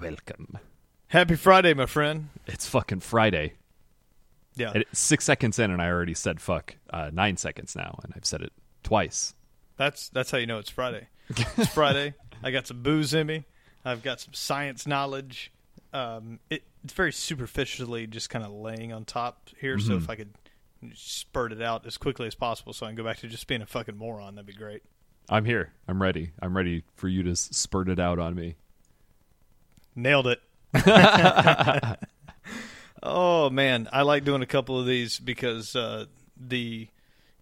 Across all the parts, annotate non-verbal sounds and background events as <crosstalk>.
Welcome. Happy Friday, my friend. It's fucking Friday. Yeah, it's six seconds in, and I already said fuck. Uh, nine seconds now, and I've said it twice. that's that's how you know it's Friday. It's Friday. <laughs> I got some booze in me. I've got some science knowledge. Um, it, it's very superficially just kind of laying on top here. So if I could spurt it out as quickly as possible, so I can go back to just being a fucking moron, that'd be great. I'm here. I'm ready. I'm ready for you to spurt it out on me. Nailed it. <laughs> oh man, I like doing a couple of these because uh, the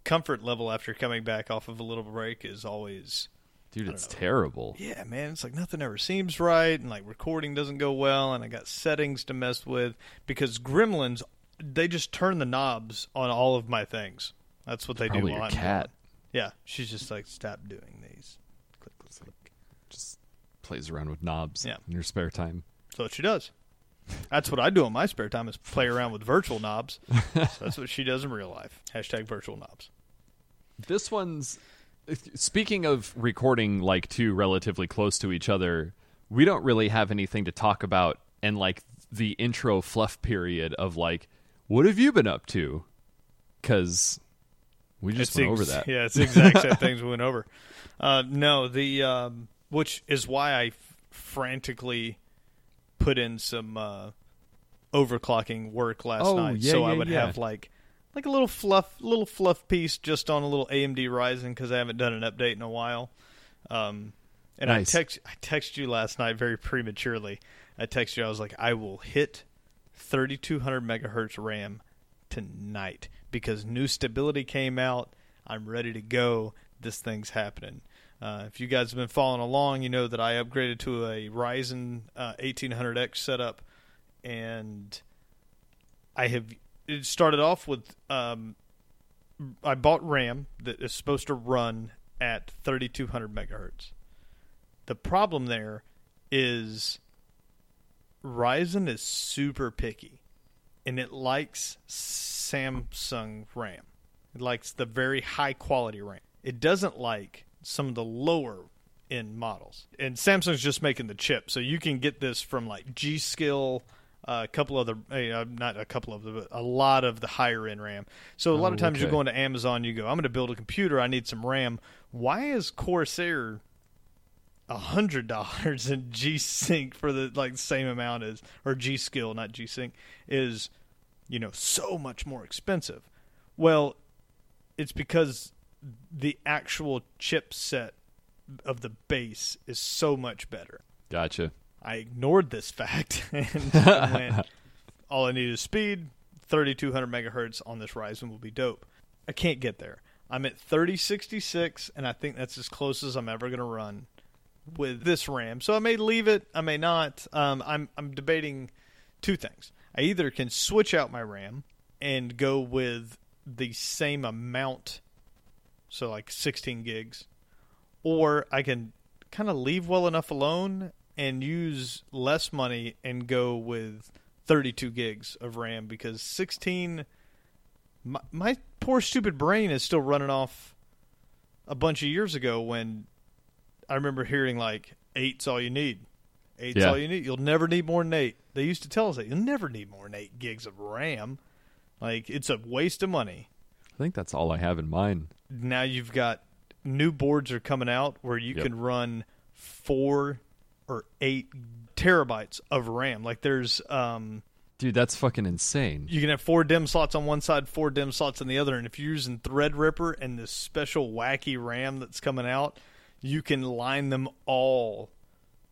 comfort level after coming back off of a little break is always Dude, it's terrible. yeah, man, it's like nothing ever seems right, and like recording doesn't go well, and I got settings to mess with because Gremlins, they just turn the knobs on all of my things. That's what they Probably do. your cat. Yeah, she's just like, stop doing these. Click, click, click. Just plays around with knobs Yeah. in your spare time. So what she does. That's what I do in my spare time is play around with virtual knobs. <laughs> so that's what she does in real life. Hashtag virtual knobs. This one's speaking of recording like two relatively close to each other. We don't really have anything to talk about and like the intro fluff period of like, what have you been up to? Because we just It's went the over that. <laughs> Yeah, it's the exact same <laughs> things we went over. Uh, no, the um, which is why I f- frantically put in some uh, overclocking work last Oh, night, yeah, so I would yeah. have like like a little fluff, little fluff piece just on a little AMD Ryzen because I haven't done an update in a while. Um, and Nice. I text I text you last night very prematurely. I text you. I was like, I will hit 3200 megahertz RAM tonight because new stability came out. I'm ready to go. This thing's happening. Uh, if you guys have been following along, you know that I upgraded to a Ryzen uh, 1800X setup, and I have it started off with um, I bought RAM that is supposed to run at 3200 megahertz. The problem there is Ryzen is super picky and it likes Samsung RAM. It likes the very high quality RAM. It doesn't like some of the lower end models. And Samsung's just making the chip, so you can get this from like G Skill, uh, a couple other, uh, not a couple of the, but a lot of the higher end RAM. So a lot Oh, of times okay. you're going to Amazon, you go, I'm going to build a computer, I need some RAM. Why is Corsair a hundred dollars and G Sync for the like same amount as or G Skill, not G Sync, is you know so much more expensive. Well, it's because the actual chipset of the base is so much better. Gotcha. I ignored this fact <laughs> and <laughs> went, all I need is speed. 3200 megahertz on this Ryzen will be dope. I can't get there. I'm at 3066, and I think that's as close as I'm ever going to run with this RAM. So I may leave it, I may not. Um, I'm I'm debating two things. I either can switch out my RAM and go with the same amount, so like 16 gigs, or I can kind of leave well enough alone and use less money and go with 32 gigs of RAM because 16 my, my poor stupid brain is still running off a bunch of years ago when I remember hearing like eight's all you need. Eight's Yeah. all you need. You'll never need more than eight. They used to tell us that you'll never need more than eight gigs of RAM. Like it's a waste of money. I think that's all I have in mind. Now you've got new boards are coming out where you Yep. can run four or eight terabytes of RAM. Like there's um Dude, that's fucking insane. you can have four DIMM slots on one side, four DIMM slots on the other, and if you're using Threadripper and this special wacky RAM that's coming out, you can line them all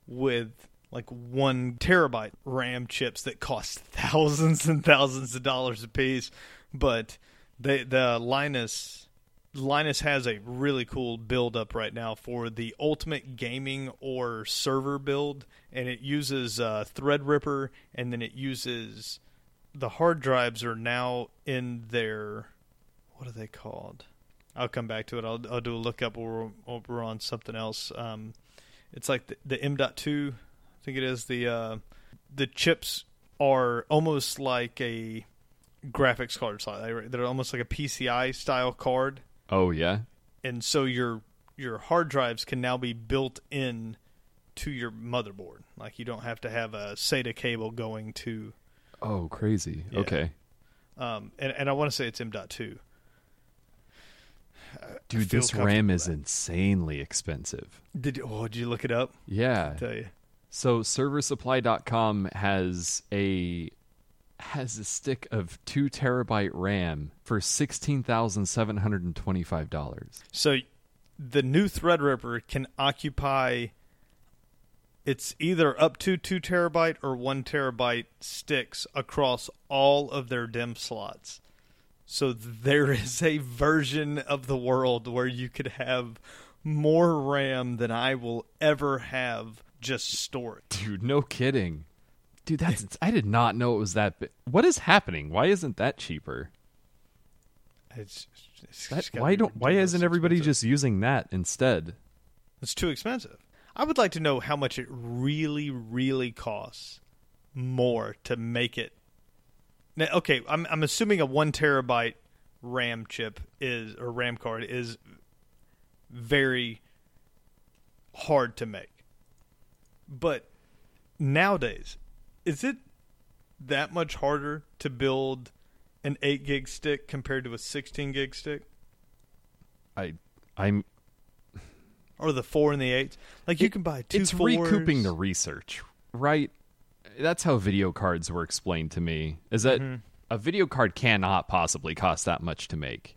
with like one terabyte RAM chips that cost <laughs> thousands and thousands of dollars a piece. But they the Linus Linus has a really cool build up right now for the ultimate gaming or server build, and it uses uh, Threadripper, and then it uses the hard drives are now in their what are they called? I'll come back to it. I'll, I'll do a lookup or we're, we're on something else. Um, it's like the, the M.2, I think it is. The uh, the chips are almost like a graphics card slot. They- They're almost like a PCI style card, Oh yeah. and so your your hard drives can now be built in to your motherboard. Like you don't have to have a SATA cable going to. Oh, crazy. Yeah. Okay. Um, and, and I want to say it's M.2. I Dude, this RAM is insanely expensive. Did you, oh, did you look it up? Yeah. I tell you. So serversupply.com has a has a stick of two terabyte RAM for sixteen thousand seven hundred and twenty five dollars. So the new Threadripper can occupy. It's either up to two terabyte or one terabyte sticks across all of their DIMM slots. So there is a version of the world where you could have more RAM than I will ever have just store it. Dude, no kidding. Dude, that's <laughs> I did not know it was that big. What is happening? Why isn't that cheaper? It's, it's That, why don't why isn't everybody expensive. just using that instead? It's too expensive. I would like to know how much it really, really costs more to make it. Now, okay, I'm I'm assuming a one terabyte RAM chip is or RAM card is very hard to make. But nowadays, is it that much harder to build an eight gig stick compared to a sixteen gig stick? I I'm Or the four and the eight? Like you It- can buy two it's fours. recouping the research, right? That's how video cards were explained to me. Is that Mhm. a video card cannot possibly cost that much to make.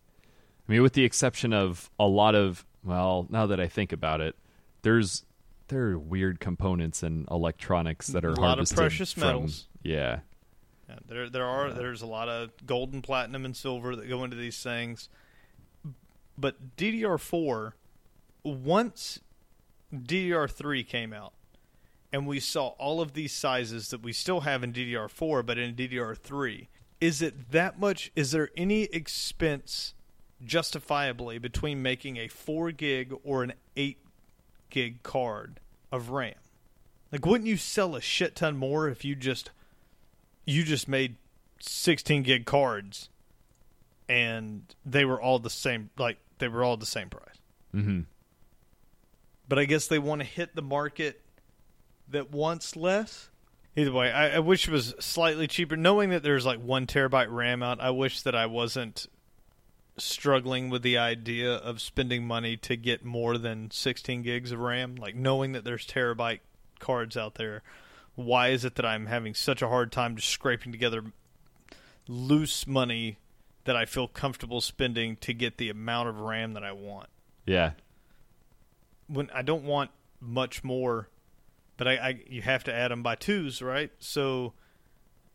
I mean, with the exception of a lot of well, now that I think about it, there's there are weird components and electronics that are A lot of precious from- metals. Yeah, Yeah, there there are there's a lot of gold and platinum and silver that go into these things. But DDR4 once DDR3 came out and we saw all of these sizes that we still have in DDR4 but in DDR3 is it that much is there any expense justifiably between making a 4 gig or an 8 gig card of RAM? Like wouldn't you sell a shit ton more if you just you just made 16 gig cards and they were all the same like they were all the same price Mm-hmm. but i guess they want to hit the market that wants less either way I, I wish it was slightly cheaper knowing that there's like one terabyte ram out i wish that i wasn't struggling with the idea of spending money to get more than 16 gigs of ram like knowing that there's terabyte cards out there why is it that i'm having such a hard time just scraping together loose money that i feel comfortable spending to get the amount of ram that i want yeah. when I don't want much more, but I, I you have to add them by twos, right? So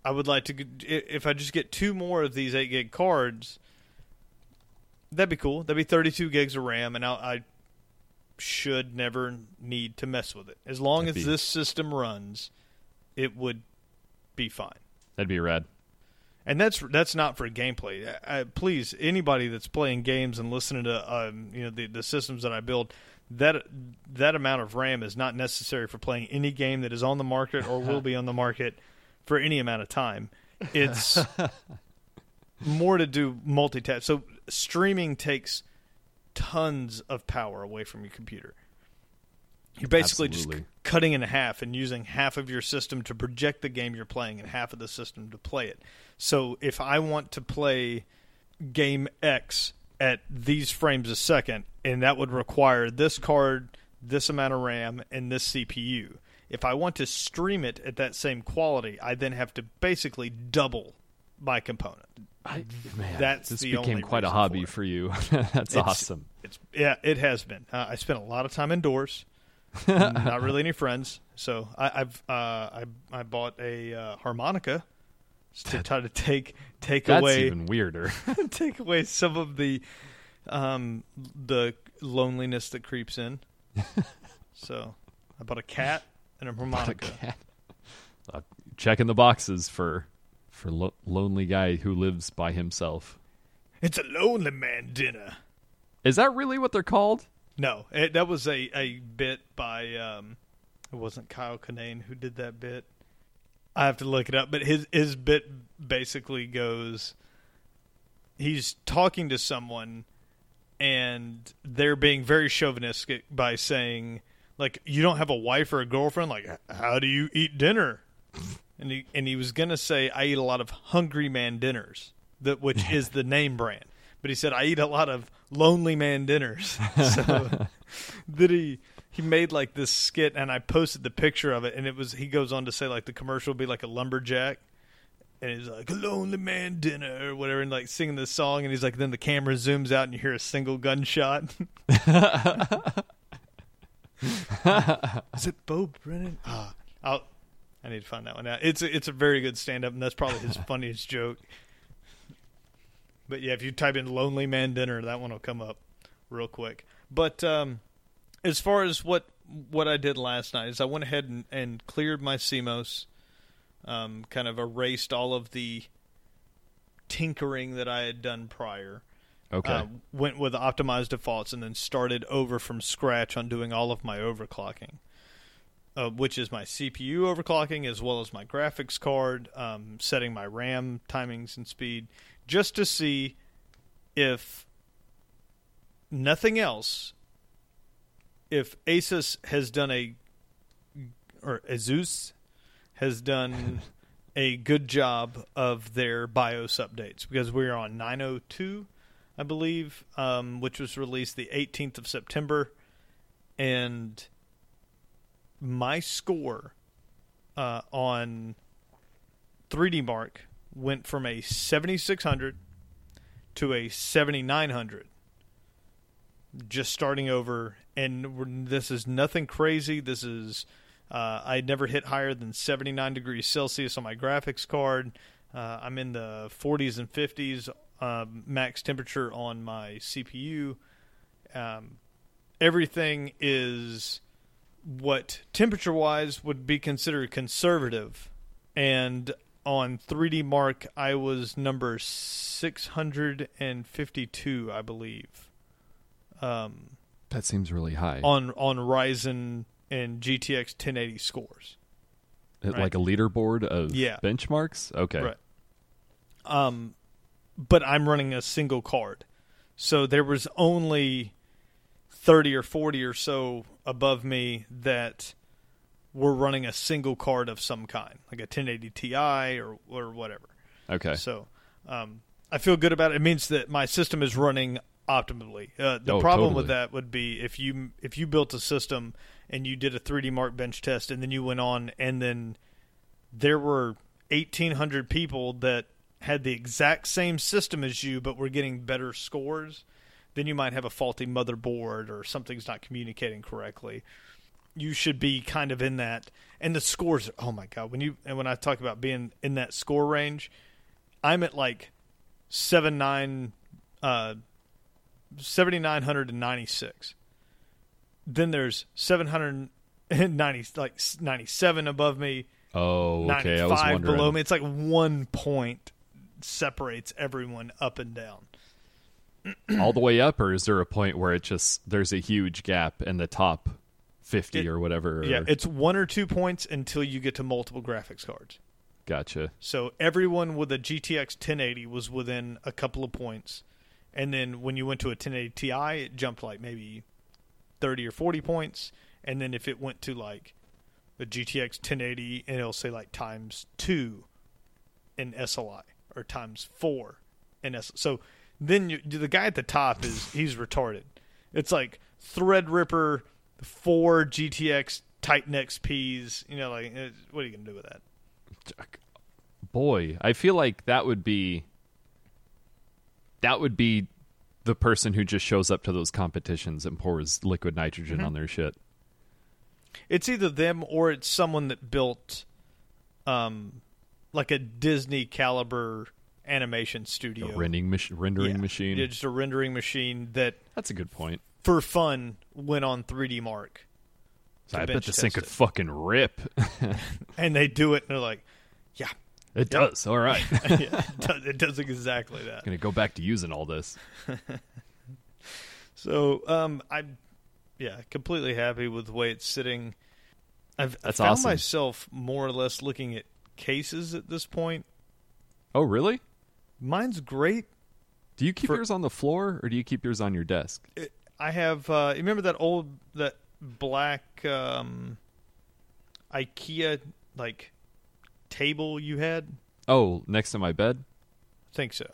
I would like to if I just get two more of these eight gig cards, that'd be cool. That'd be thirty two gigs of RAM, and I, I should never need to mess with it as long That'd as be- this system runs. It would be fine. That'd be rad. And that's that's not for gameplay. I, I- please, anybody that's playing games and listening to um, you know the, the systems that I build, that that amount of RAM is not necessary for playing any game that is on the market or will <laughs> be on the market for any amount of time. It's <laughs> more to do multitask. So streaming takes tons of power away from your computer. You're basically Absolutely. just c- cutting in half and using half of your system to project the game you're playing and half of the system to play it. So if I want to play game X at these frames a second, and that would require this card, this amount of RAM, and this CPU. If I want to stream it at that same quality, I then have to basically double my component. I, man, That's this became quite a hobby for for you. <laughs> That's It's- awesome. It's yeah, it has been. Uh, I spent a lot of time indoors. <laughs> not really any friends, so I, I've uh, I I bought a uh, harmonica to try to take take That's away even weirder. <laughs> take away some of the um the loneliness that creeps in. so I bought a cat and a harmonica. cat. Uh, checking the boxes for for lo- lonely guy who lives by himself. It's a lonely man dinner. Is that really what they're called? No, it, that was a, a bit by um, it wasn't Kyle Kinane who did that bit. I have to look it up, but his his bit basically goes he's talking to someone and they're being very chauvinistic by saying like you don't have a wife or a girlfriend. Like, how do you eat dinner? And he and he was gonna say, I eat a lot of Hungry Man dinners, that which is the name brand. But he said, I eat a lot of Lonely Man dinners. <laughs> So <laughs> that he he made like this skit, and I posted the picture of it, and it was he goes on to say like the commercial will be like a lumberjack. And he's like a lonely man dinner or whatever, and like singing this song, and he's like, then the camera zooms out and you hear a single gunshot. <laughs> Is it Bo Brennan? Ah, I'll, I need to find that one out. It's a, it's a very good stand up, and that's probably his <laughs> funniest joke. But yeah, if you type in "lonely man dinner," that one will come up real quick. But um, as far as what what I did last night is I went ahead and, and cleared my CMOS, um, kind of erased all of the tinkering that I had done prior. Okay. Uh, went with optimized defaults and then started over from scratch on doing all of my overclocking, uh, which is my CPU overclocking as well as my graphics card, um, setting my RAM timings and speed, just to see if nothing else, if Asus has done a, or Asus has done <laughs> a good job of their BIOS updates because we're on 902 I believe, um, which was released the 18th of September, and my score uh, on 3D Mark went from a 7600 to a 7900 just starting over. And this is nothing crazy. This is uh, i never hit higher than 79 degrees celsius on my graphics card. Uh, i'm in the 40s and 50s uh, max temperature on my CPU. Um, everything is what temperature wise would be considered conservative. And on 3D Mark, I was number 652, I believe. Um, that seems really high. On, on Ryzen and GTX 1080 scores. Right. Like a leaderboard of yeah. benchmarks? Okay. Right. Um, but I'm running a single card. So there was only 30 or 40 or so above me that were running a single card of some kind, like a 1080 Ti or or whatever. Okay. So um, I feel good about it. It means that my system is running optimally. Uh, the Oh, problem totally. with that would be if you if you built a system and you did a 3D Mark bench test and then you went on and then there were 1800 people that had the exact same system as you but were getting better scores, then you might have a faulty motherboard or something's not communicating correctly. You should be kind of in that and the scores oh my god, when you and when I talk about being in that score range, I'm at like 79 uh 7996. Then there's 790 like 97 above me, Oh, okay. I was 95 wondering. below me. It's like one point separates everyone up and down. All the way up, or is there a point where it just there's a huge gap in the top fifty It- or whatever? or- Yeah, it's one or two points until you get to multiple graphics cards. gotcha. So everyone with a GTX 1080 was within a couple of points, and then when you went to a 1080 Ti, it jumped like maybe 30 or 40 points, and then if it went to like the GTX 1080, and it'll say like times two in SLI or times four in S. So then you, the guy at the top is he's retarded. It's like Threadripper, four GTX Titan XPs. You know, like what are you gonna do with that? Boy, I feel like that would be that would be the person who just shows up to those competitions and pours liquid nitrogen Mm-hmm. on their shit. It's either them or it's someone that built, um, like a Disney caliber animation A studio. rendering, mach- rendering Yeah. machine. Yeah, just a rendering machine that, That's a good point. for fun, went on 3D Mark, So I bet this thing could fucking rip. <laughs> and they do it, and they're like, "Yeah, it does. All right. <laughs> yeah it, does, it does exactly that." Gonna go back to using all this. <laughs> So, um, I'm, yeah, completely happy with the way it's sitting. I've I found awesome. myself more or less looking at cases at this point. Oh, really? Mine's great. Do you keep For- yours on the floor or do you keep yours on your desk? it, I have. Uh, you remember that old that black um, IKEA like table you had? Oh, next to my bed, I think so.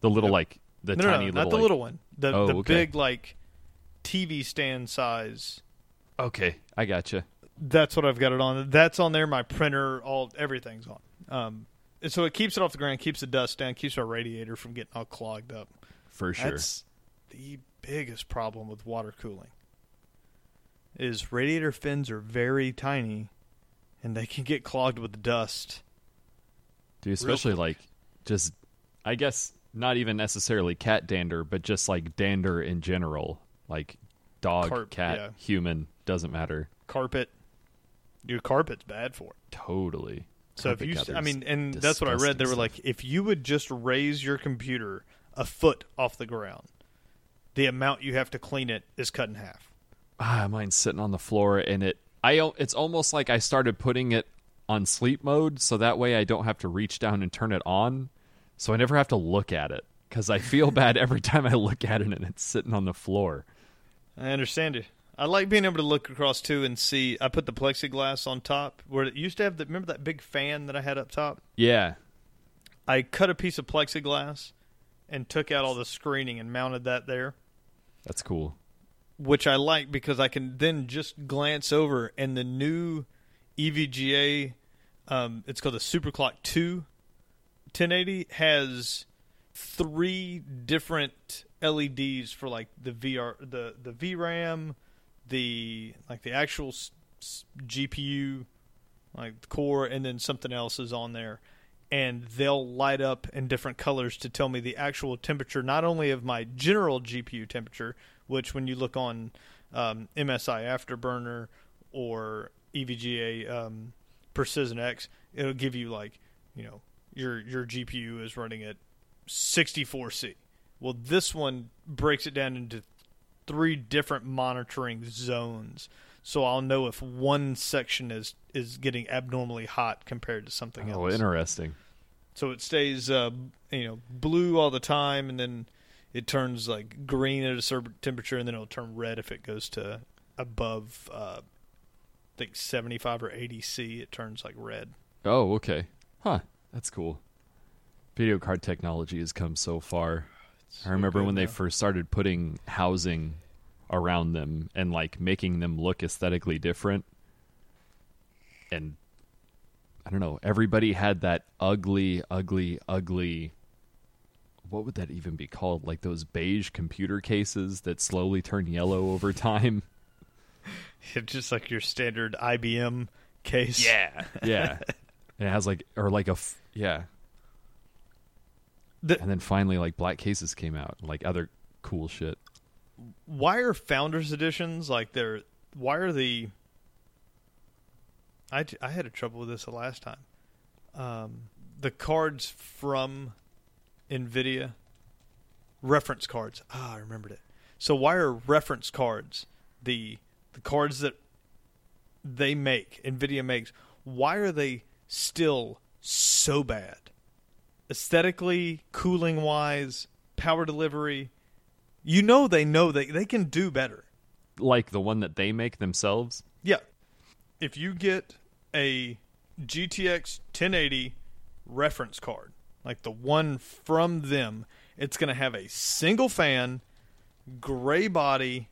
the little like the no, no, tiny no, little not the like- little one. The Oh, the okay. big like TV stand size. Okay, I gotcha. That's what I've got it on. That's on there. My printer, all everything's on. Um, and so it keeps it off the ground, keeps the dust down, keeps our radiator from getting all clogged up. For sure. That's the biggest problem with water cooling. Is radiator fins are very tiny, and they can get clogged with dust. Dude, especially like just I guess not even necessarily cat dander, but just like dander in general. Like dog, Carp, cat, yeah. human, doesn't matter. Carpet, your carpet's bad for it. Totally. So if you, I mean, and that's what I read. They were like, if you would just raise your computer a foot off the ground, the amount you have to clean it is cut in half. ah, mine's sitting on the floor and it I it's almost like I started putting it on sleep mode so that way I don't have to reach down and turn it on so I never have to look at it cuz I feel <laughs> bad every time I look at it and it's sitting on the floor. I understand you. I like being able to look across too and see. I put the plexiglass on top where it used to have the. Remember that big fan that I had up top? Yeah. I cut a piece of plexiglass and took out all the screening and mounted that there, That's cool. which I like because I can then just glance over and the new EVGA, um, it's called the Superclock 2 1080, has three different LEDs for like the VR, the the VRAM, the like the actual s- s- GPU, like core, and then something else is on there, and they'll light up in different colors to tell me the actual temperature, not only of my general GPU temperature, which when you look on um, MSI Afterburner or EVGA um, Precision X, it'll give you like you know your your GPU is running at 64C. Well, this one breaks it down into three different monitoring zones, so I'll know if one section is is getting abnormally hot compared to something Oh, else. Oh, interesting. So it stays, uh, you know, blue all the time, and then it turns like green at a certain temperature, and then it'll turn red if it goes to above, uh, I think seventy-five or eighty C. It turns like red. Oh, okay. Huh. That's cool. Video card technology has come so far. I remember good when they first started putting housing around them and like making them look aesthetically different. And I don't know, everybody had that ugly, ugly, ugly what would that even be called? Like those beige computer cases that slowly turn yellow over time. <laughs> <laughs> just like your standard IBM case. Yeah. Yeah. And <laughs> it has like or like a f- yeah. The- and then finally like black cases came out, like other cool shit. why are founders editions like they're why are the I, I had a trouble with this the last time. Um, the cards from nvidia reference cards. Ah i remembered it. So why are reference cards the the cards that they make nvidia makes why are they still so bad aesthetically cooling wise power delivery you know they know they they can do better. Like the one that they make themselves. Yeah. If you get a GTX 1080 reference card, like the one from them, it's going to have a single fan, gray body,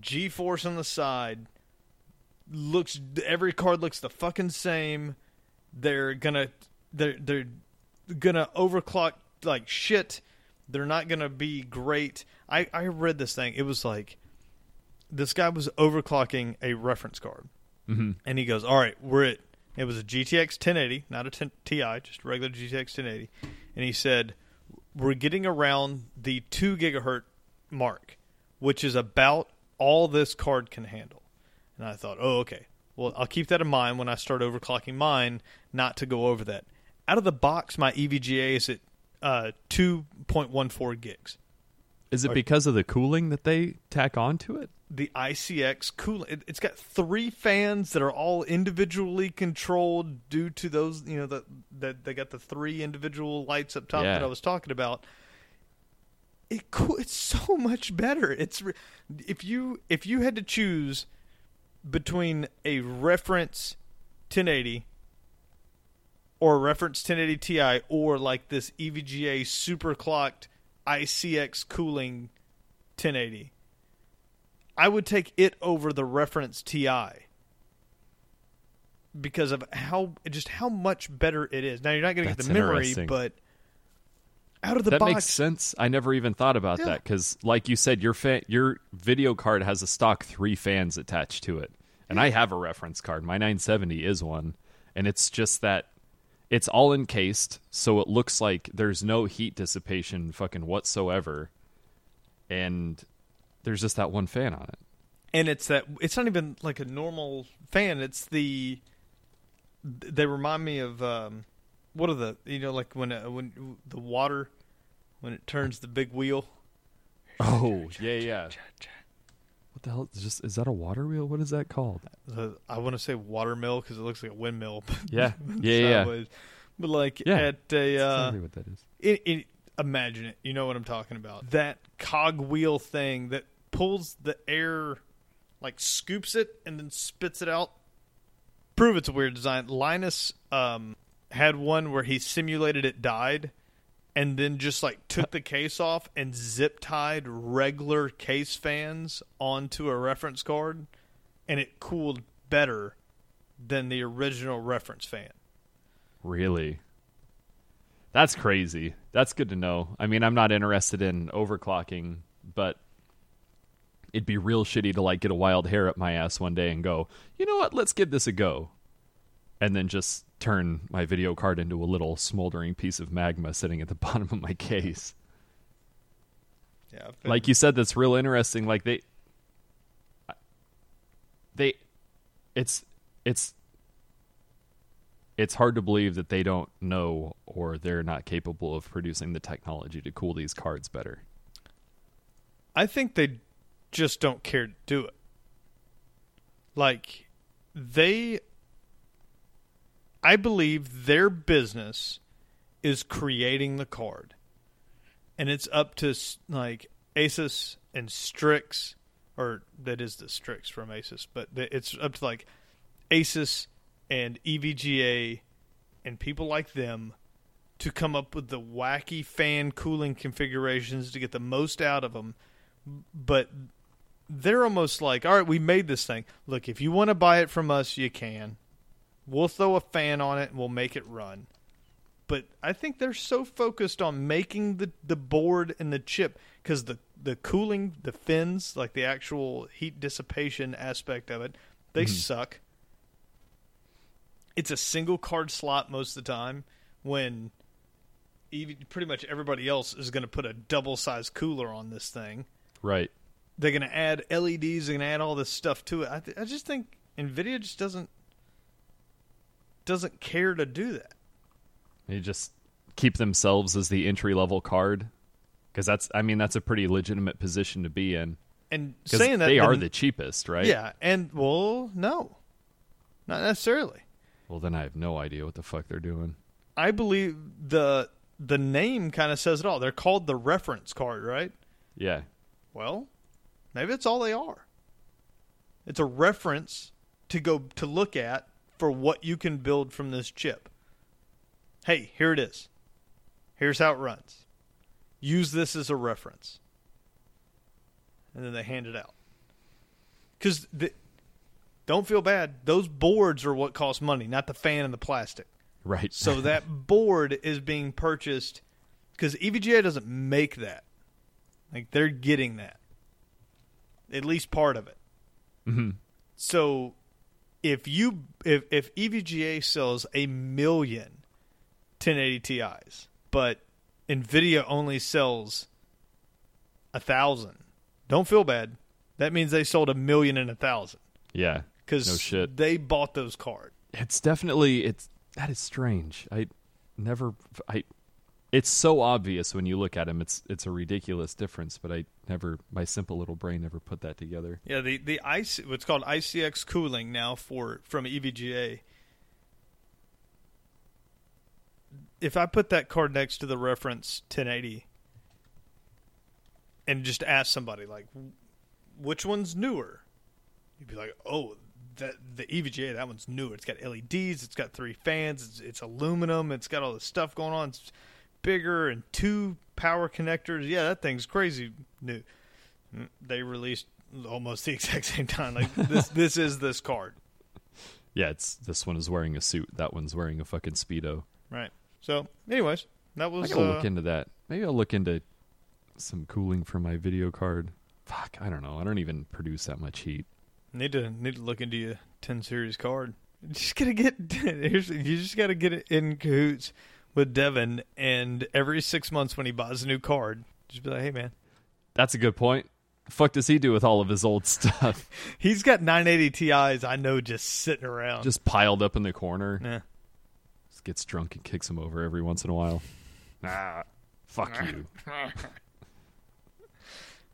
GeForce on the side. Looks every card looks the fucking same. They're going to they're they're to overclock like shit. They're not to be great. I I read this thing. It was like this guy was overclocking a reference card, Mm-hmm. and he goes, "All right, we're at." It was a GTX 1080, not a 10, Ti, just a regular GTX 1080, and he said, "We're getting around the two gigahertz mark, which is about all this card can handle." And I thought, "Oh, okay. Well, I'll keep that in mind when I start overclocking mine, not to go over that." Out of the box, my EVGA is at uh, 2.14 gigs. Is it because of the cooling that they tack onto it? the ICX cooling. It, it's got three fans that are all individually controlled due to those. You know that that they got the three individual lights up top that I was talking about. It. It's so <laughs> much better. It's re- if you if you had to choose between a reference 1080 or reference 1080 Ti or like this EVGA super clocked ICX cooling 1080. I would take it over the reference Ti because of how just how much better it is. Now you're not going to get the memory, but out of the that box, makes sense. I never even thought about Yeah. that because, like you said, your your video card has a stock three fans attached to it, and I have a reference card. My 970 is one, and it's just that it's all encased, so it looks like there's no heat dissipation, fucking whatsoever, and there's just that one fan on it. and it's that it's not even like a normal fan. It's the they remind me of um, what are the you know like when uh, when the water when it turns the big wheel. Oh yeah, yeah. <laughs> The hell? Is just is that a water wheel? What is that called? I want to say watermill because it looks like a windmill. Yeah, <laughs> yeah, yeah. But like Yeah. at a uh, exactly what that is. it, it, imagine it. You know what I'm talking about. That cog wheel thing that pulls the air, like scoops it and then spits it out. Prove it's a weird design. Linus um, had one where he simulated it died, and then just like took the case off and zip tied regular case fans onto a reference card, and it cooled better than the original reference fan. Really? That's crazy. That's good to know. I mean, I'm not interested in overclocking, but it'd be real shitty to like get a wild hair up my ass one day and go, you know what? Let's give this a go, and then just turn my video card into a little smoldering piece of magma sitting at the <laughs> bottom of my case. Yeah, Like you said, that's real interesting. Like they, they, it's it's it's hard to believe that they don't know or they're not capable of producing the technology to cool these cards better. I think they just don't care to do it. Like they I believe their business is creating the card. And it's up to like Asus and Strix or that is the Strix from Asus, but it's up to like Asus and EVGA and people like them to come up with the wacky fan cooling configurations to get the most out of them. But they're almost like, all right, we made this thing. Look, if you want to buy it from us, you can. We'll throw a fan on it and we'll make it run. But I think they're so focused on making the, the board and the chip because the, the cooling, the fins, like the actual heat dissipation aspect of it, they mm-hmm. suck. It's a single card slot most of the time when even, pretty much everybody else is going to put a double size cooler on this thing. Right. They're going to add LEDs. They're going to add all this stuff to it. I, th- I just think Nvidia just doesn't doesn't care to do that. They just keep themselves as the entry level card because that's I mean that's a pretty legitimate position to be in. And saying that they are the cheapest, right? yeah, and well, no, not necessarily. Well, then I have no idea what the fuck they're doing. I believe the the name kind of says it all. They're called the reference card, right? Yeah. Well, maybe it's all they are. It's a reference to go to look at for what you can build from this chip. Hey, here it is. Here's how it runs. Use this as a reference. And then they hand it out. Because don't feel bad. Those boards are what cost money, not the fan and the plastic. Right. So <laughs> that board is being purchased because EVGA doesn't make that. Like they're getting that, at least part of it. hmm So if you if if EVGA sells a million 1080 Ti's, but Nvidia only sells a thousand, don't feel bad. That means they sold a million and a thousand Yeah. because No shit. they bought those cards. It's definitely it's that is strange. I never I it's so obvious when you look at him. It's it's a ridiculous difference, but I never my simple little brain never put that together. Yeah, the the IC, what's called ICX cooling now for from EVGA. If I put that card next to the reference 1080 and just ask somebody like which one's newer? You'd be like, "Oh, the the EVGA that one's newer. It's got LEDs. It's got three fans. It's, it's aluminum. It's got all this stuff going on. It's bigger and two power connectors. Yeah, that thing's crazy new. They released almost the <laughs> exact same time. Like this this is this card. Yeah, it's this one is wearing a suit. That one's wearing a fucking speedo. Right. So, anyways, that I was gotta uh, look into that. Maybe I'll look into some cooling for my video card. Fuck, I don't know. I don't even produce that much heat. Need to need to look into your 10 series card. <laughs> You just gotta get <laughs> you just gotta get it in cahoots with Devin, and every six months when he buys a new card, just be like, "Hey, man, That's a good point. The fuck does he do with all of his old <laughs> stuff? <laughs> he's got 980 Ti's. I know, just sitting around. Just piled up in the corner. yeah. Just gets drunk and kicks him over every once in a while. Ah, fuck <laughs> you.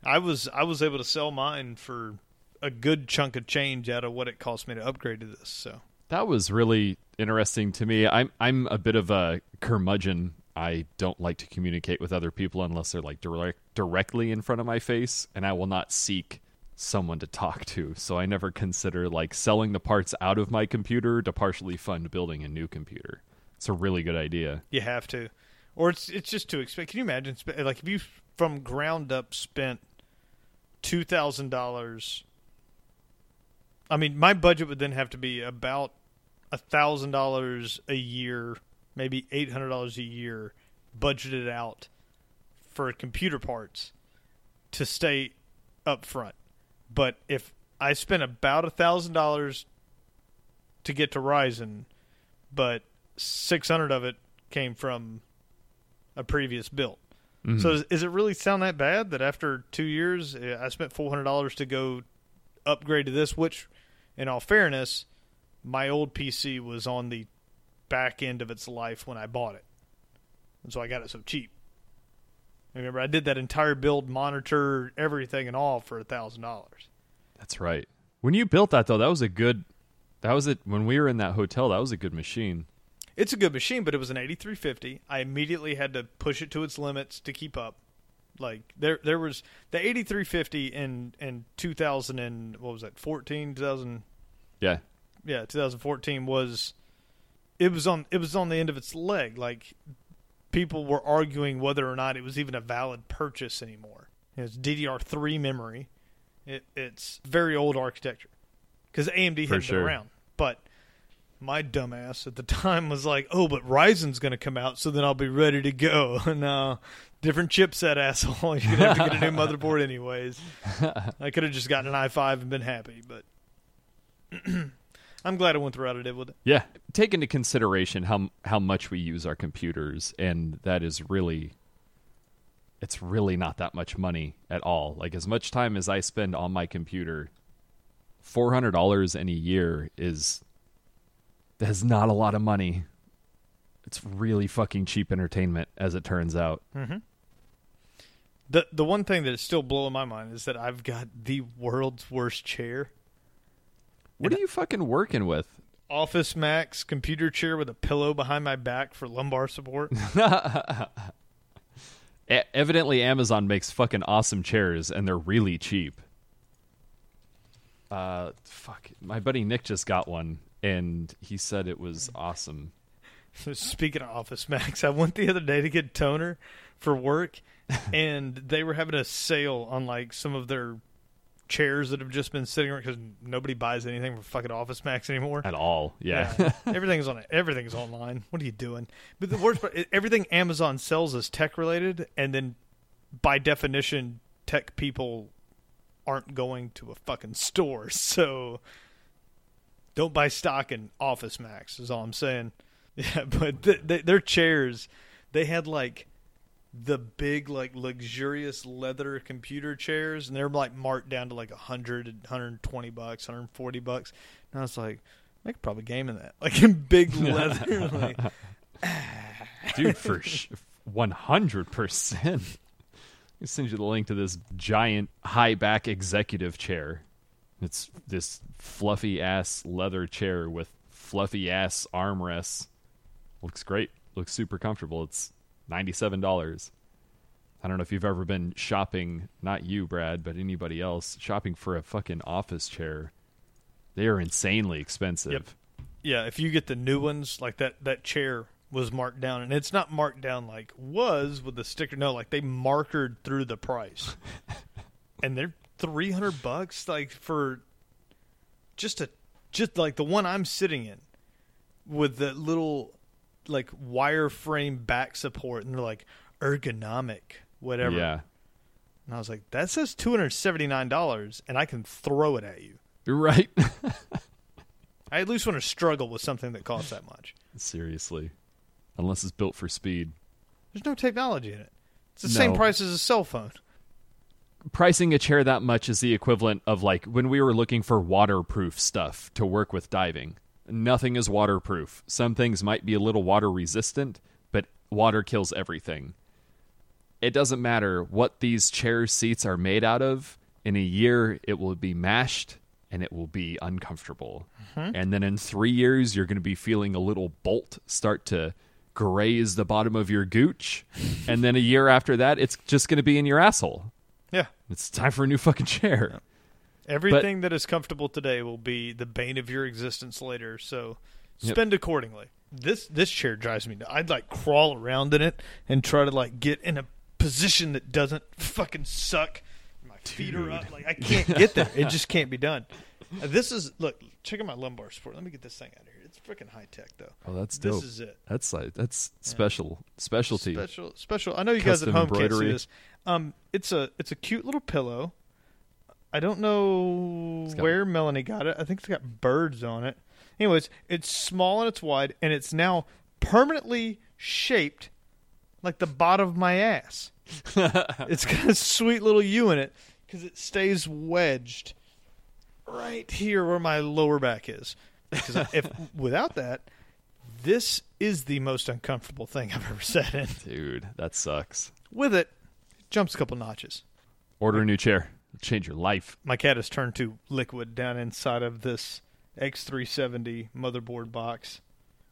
I was I was able to sell mine for a good chunk of change out of what it cost me to upgrade to this. So That was really interesting to me. I'm I'm a bit of a curmudgeon. I don't like to communicate with other people unless they're like direct, directly in front of my face, and I will not seek someone to talk to. So I never consider like selling the parts out of my computer to partially fund building a new computer. It's a really good idea. you have to, or it's it's just too expensive. Can you imagine? Like if you from ground up spent two thousand dollars. I mean, my budget would then have to be about thousand dollars a year, maybe eight hundred dollars a year, budgeted out for computer parts to stay up front. But if I spent about a thousand dollars to get to Ryzen, but six hundred of it came from a previous build. Mhm. So does, does it really sound that bad that after two years uh, I spent four hundred dollars to go upgrade to this? Which, in all fairness, my old PC was on the back end of its life when I bought it, and so I got it so cheap. Remember, I did that entire build, monitor, everything, and all for a thousand dollars. That's right. When you built that though, that was a good. That was it. When we were in that hotel, that was a good machine. It's a good machine, but it was an 8350. I immediately had to push it to its limits to keep up. Like there, there was the 8350 in in 2000 and what was that 14 2000 Yeah, yeah 2014 was it was on it was on the end of its leg. Like people were arguing whether or not it was even a valid purchase anymore. It's DDR3 memory. It, it's very old architecture because AMD hadn't sure. been around, but my dumbass at the <laughs> time was like, "Oh, but Ryzen's going to come out, so then I'll be ready to go." <laughs> no, uh, different chipset, <laughs> asshole. You're gonna have to get a new motherboard anyways. I could have just gotten an i5 and been happy, but <clears throat> I'm glad I went the route I did with it. yeah. Take into consideration how how much we use our computers, and that is really. It's really not that much money at all. Like as much time as I spend on my computer, four hundred dollars in a year is. That is not a lot of money. It's really fucking cheap entertainment, as it turns out. Mm-hmm. The the one thing that is still blowing my mind is that I've got the world's worst chair. What are you fucking working with? Office Max computer chair with a pillow behind my back for lumbar support. <laughs> Evidently, Amazon makes fucking awesome chairs, and they're really cheap. Uh, fuck. My buddy Nick just got one, and he said it was awesome. <laughs> Speaking of Office Max, I went the other day to get toner for work, <laughs> and they were having a sale on like some of their chairs that have just been sitting around because nobody buys anything from fucking Office Max anymore. At all, yeah. <laughs> everything's on everything's online. What are you doing? But the worst part, everything Amazon sells is tech related, and then by definition, tech people aren't going to a fucking store. <laughs> So don't buy stock in Office Max. Is all I'm saying. <laughs> Yeah, but th- th- their chairs, they had like the big like luxurious leather computer chairs and they're like marked down to like 100 120 bucks 140 bucks and i was like i could probably game in that <laughs> like in big <laughs> leather like, <laughs> Dude, for sh- 100%. Let me send you the link to this giant high back executive chair. It's this fluffy ass leather chair with fluffy ass armrests. Looks great. Looks super comfortable. It's $97. I don't know if you've ever been shopping, not you, Brad, but anybody else, shopping for a fucking office chair. They are insanely expensive. Yep. Yeah, if you get the new ones, like that that chair was marked down, and it's not marked down like was with the sticker. No, like they markered through the price, <laughs> and they're three hundred bucks, like for just a just like the one I'm sitting in with the little like wireframe back support, and they're like ergonomic, whatever. Yeah. And I was like, that says two hundred seventy nine dollars, and I can throw it at you. You're right. <laughs> I at least want to struggle with something that costs that much. Seriously. Unless it's built for speed. There's no technology in it. It's the same price as a cell phone. Pricing a chair that much is the equivalent of like when we were looking for waterproof stuff to work with diving. Nothing is waterproof. Some things might be a little water resistant, but water kills everything. It doesn't matter what these chair seats are made out of. In a year, it will be mashed and it will be uncomfortable. Mm-hmm. And then in three years, you're going to be feeling a little bolt start to graze the bottom of your gooch. <laughs> and then a year after that, it's just going to be in your asshole. Yeah. It's time for a new fucking chair. Everything that is comfortable today will be the bane of your existence later. So spend accordingly. This this chair drives me. I'd like crawl around in it and try to like get in a position that doesn't fucking suck. My feet are up. Like I can't get there. It just can't be done. Uh, This is look. Check out my lumbar support. Let me get this thing out of here. It's freaking high tech though. Oh, that's This is it. That's like that's special specialty. Special, special. I know you guys at Custom home can't see this. Um, it's a it's a cute little pillow. I don't know got- where Melanie got it. I think it's got birds on it. Anyways, it's small and it's wide, and it's now permanently shaped like the bottom of my ass. <laughs> it's got a sweet little U in it because it stays wedged right here where my lower back is. Because if <laughs> without that, this is the most uncomfortable thing I've ever sat in. Dude, that sucks. With it, it jumps a couple notches. Order a new chair. Change your life. My cat has turned to liquid down inside of this X370 motherboard box.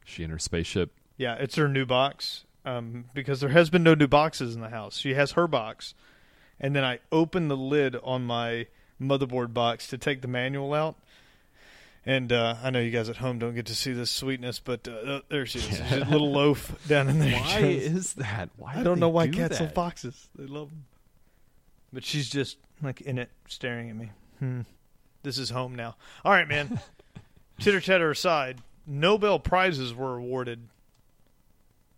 She and her spaceship. Yeah, it's her new box um, because there has been no new boxes in the house. She has her box, and then I open the lid on my motherboard box to take the manual out. And uh, I know you guys at home don't get to see this sweetness, but uh, uh, there she is, a little <laughs> loaf down in there. Why is that? Why I do don't know why do cats that? love boxes. They love them. But she's just like in it, staring at me. Hmm. This is home now. All right, man. <laughs> Titter chatter aside, Nobel prizes were awarded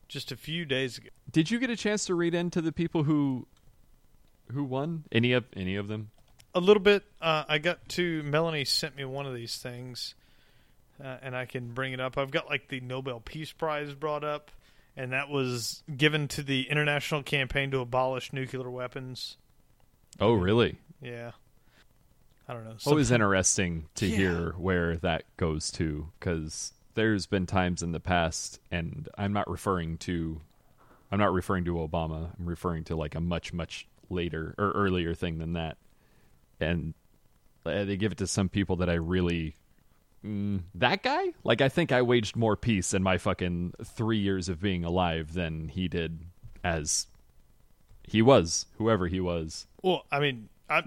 just a few days ago. Did you get a chance to read into the people who who won? Any of any of them? A little bit. Uh, I got to. Melanie sent me one of these things, uh, and I can bring it up. I've got like the Nobel Peace Prize brought up, and that was given to the international campaign to abolish nuclear weapons. Oh, really? Yeah. I don't know. Always interesting to Yeah. hear where that goes to because there's been times in the past, and I'm not referring to, I'm not referring to Obama. I'm referring to like a much much later or earlier thing than that, and they give it to some people that I really. Mm, that guy? Like, I think I waged more peace in my fucking three years of being alive than he did as he was, whoever he was. Well, I mean, I,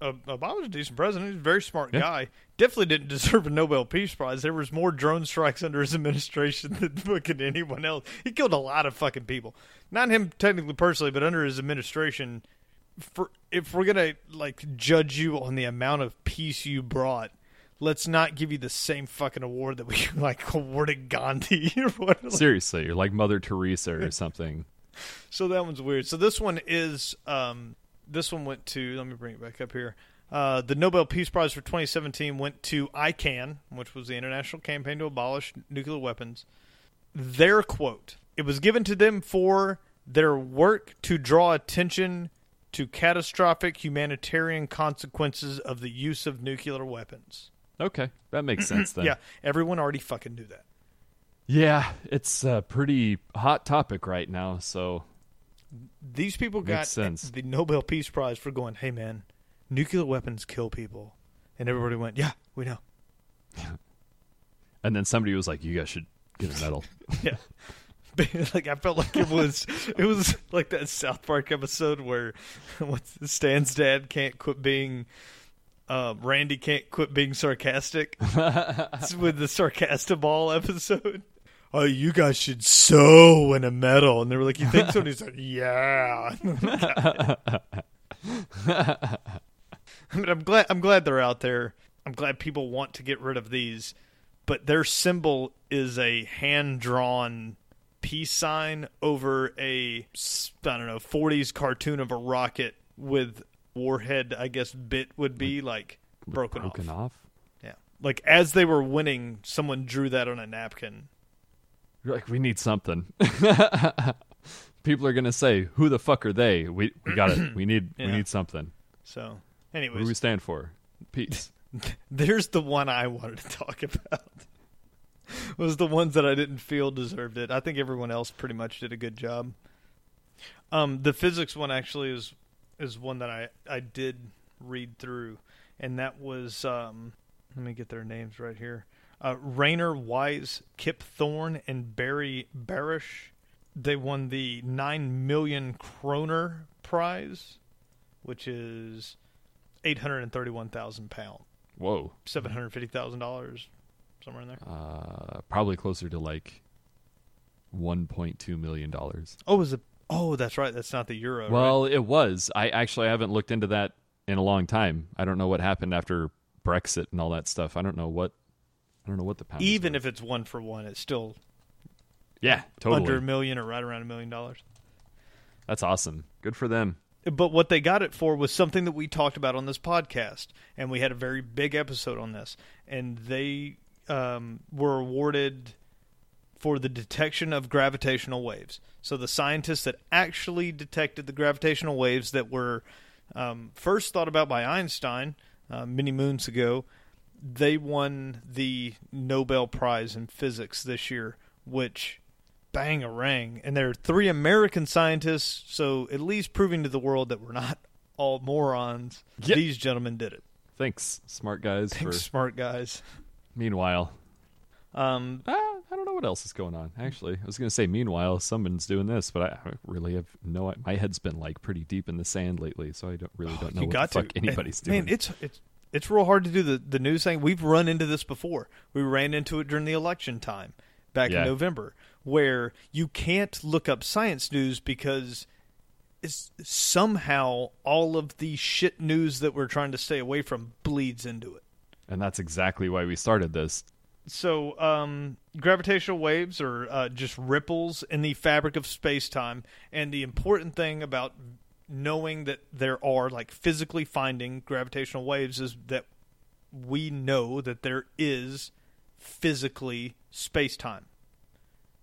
uh, Obama's a decent president. He's a very smart Yeah. guy. Definitely didn't <laughs> deserve a Nobel Peace Prize. There was more drone strikes under his administration <laughs> than fucking anyone else. He killed a lot of fucking people. Not him technically personally, but under his administration. For if we're gonna like judge you on the amount of peace you brought, let's not give you the same fucking award that we <laughs> like awarded Gandhi or. Seriously, you're like Mother Teresa or something. So that one's weird. So this one is um this one went to let me bring it back up here. Uh, the Nobel Peace Prize for 2017 went to ICAN, which was the International Campaign to Abolish Nuclear Weapons. Their quote: "It was given to them for their work to draw attention to catastrophic humanitarian consequences of the use of nuclear weapons." Okay, that makes sense then. Yeah, everyone already fucking knew that. Yeah, it's a pretty hot topic right now, so These people got sense. the Nobel Peace Prize for going, "Hey man, nuclear weapons kill people," and everybody went, "Yeah, we know." <laughs> and then somebody was like, You guys should get a medal. <laughs> Yeah, <laughs> like I felt like it was it was like that South Park episode where Stan's dad can't quit being uh, Randy can't quit being sarcastic with the Sarcastaball episode. Oh, you guys should sew in a medal, and they were like, "You think so?" And he's like, "Yeah." <laughs> I mean, I'm glad. I'm glad they're out there. I'm glad people want to get rid of these, but their symbol is a hand drawn peace sign over a I don't know 40s cartoon of a rocket with warhead. I guess bit would be like broken, Broken off. off. Yeah, like as they were winning, someone drew that on a napkin. You're like, we need something. <laughs> People are gonna say, "Who the fuck are they?" We we got it. We need <clears throat> Yeah. we need something. So, What do we stand for? Peace. <laughs> there's the one I wanted to talk about. <laughs> was the ones that I didn't feel deserved it. I think everyone else pretty much did a good job. Um, the physics one actually is is one that I I did read through, and that was um, let me get their names right here. Uh, Rainer Weiss, Kip Thorne, and Barry Barish. They won the nine million kroner prize, which is eight hundred and thirty-one thousand pound, Whoa. seven hundred fifty thousand dollars, somewhere in there. Uh, probably closer to like 1.2 million dollars. Oh, was it? Oh, that's right. That's not the euro. right? Well, it was. I actually haven't looked into that in a long time. I don't know what happened after Brexit and all that stuff. I don't know what. I don't know what the pound. even if it's one for one, it's still yeah, totally. under a million or right around a million dollars. That's awesome. Good for them. But what they got it for was something that we talked about on this podcast, and we had a very big episode on this. And they um, were awarded for the detection of gravitational waves. So the scientists that actually detected the gravitational waves that were um, first thought about by Einstein uh, many moons ago, they won the Nobel Prize in Physics this year, which bang a rang. And there are three American scientists, so at least proving to the world that we're not all morons. Yep. These gentlemen did it. Thanks, smart guys. Thanks, For smart guys. meanwhile, Um, ah, I don't know what else is going on. Actually, I was going to say meanwhile someone's doing this, but I really have no. My head's been like pretty deep in the sand lately, so I don't really don't know you what got the fuck to. anybody's And, doing. Man, it's it's it's real hard to do the the news thing. We've run into this before. We ran into it during the election time back Yeah. in November, where you can't look up science news because it's somehow all of the shit news that we're trying to stay away from bleeds into it. and that's exactly why we started this. So, um, gravitational waves are uh, just ripples in the fabric of space time. And the important thing about knowing that there are, like, physically finding gravitational waves is that we know that there is physically space time.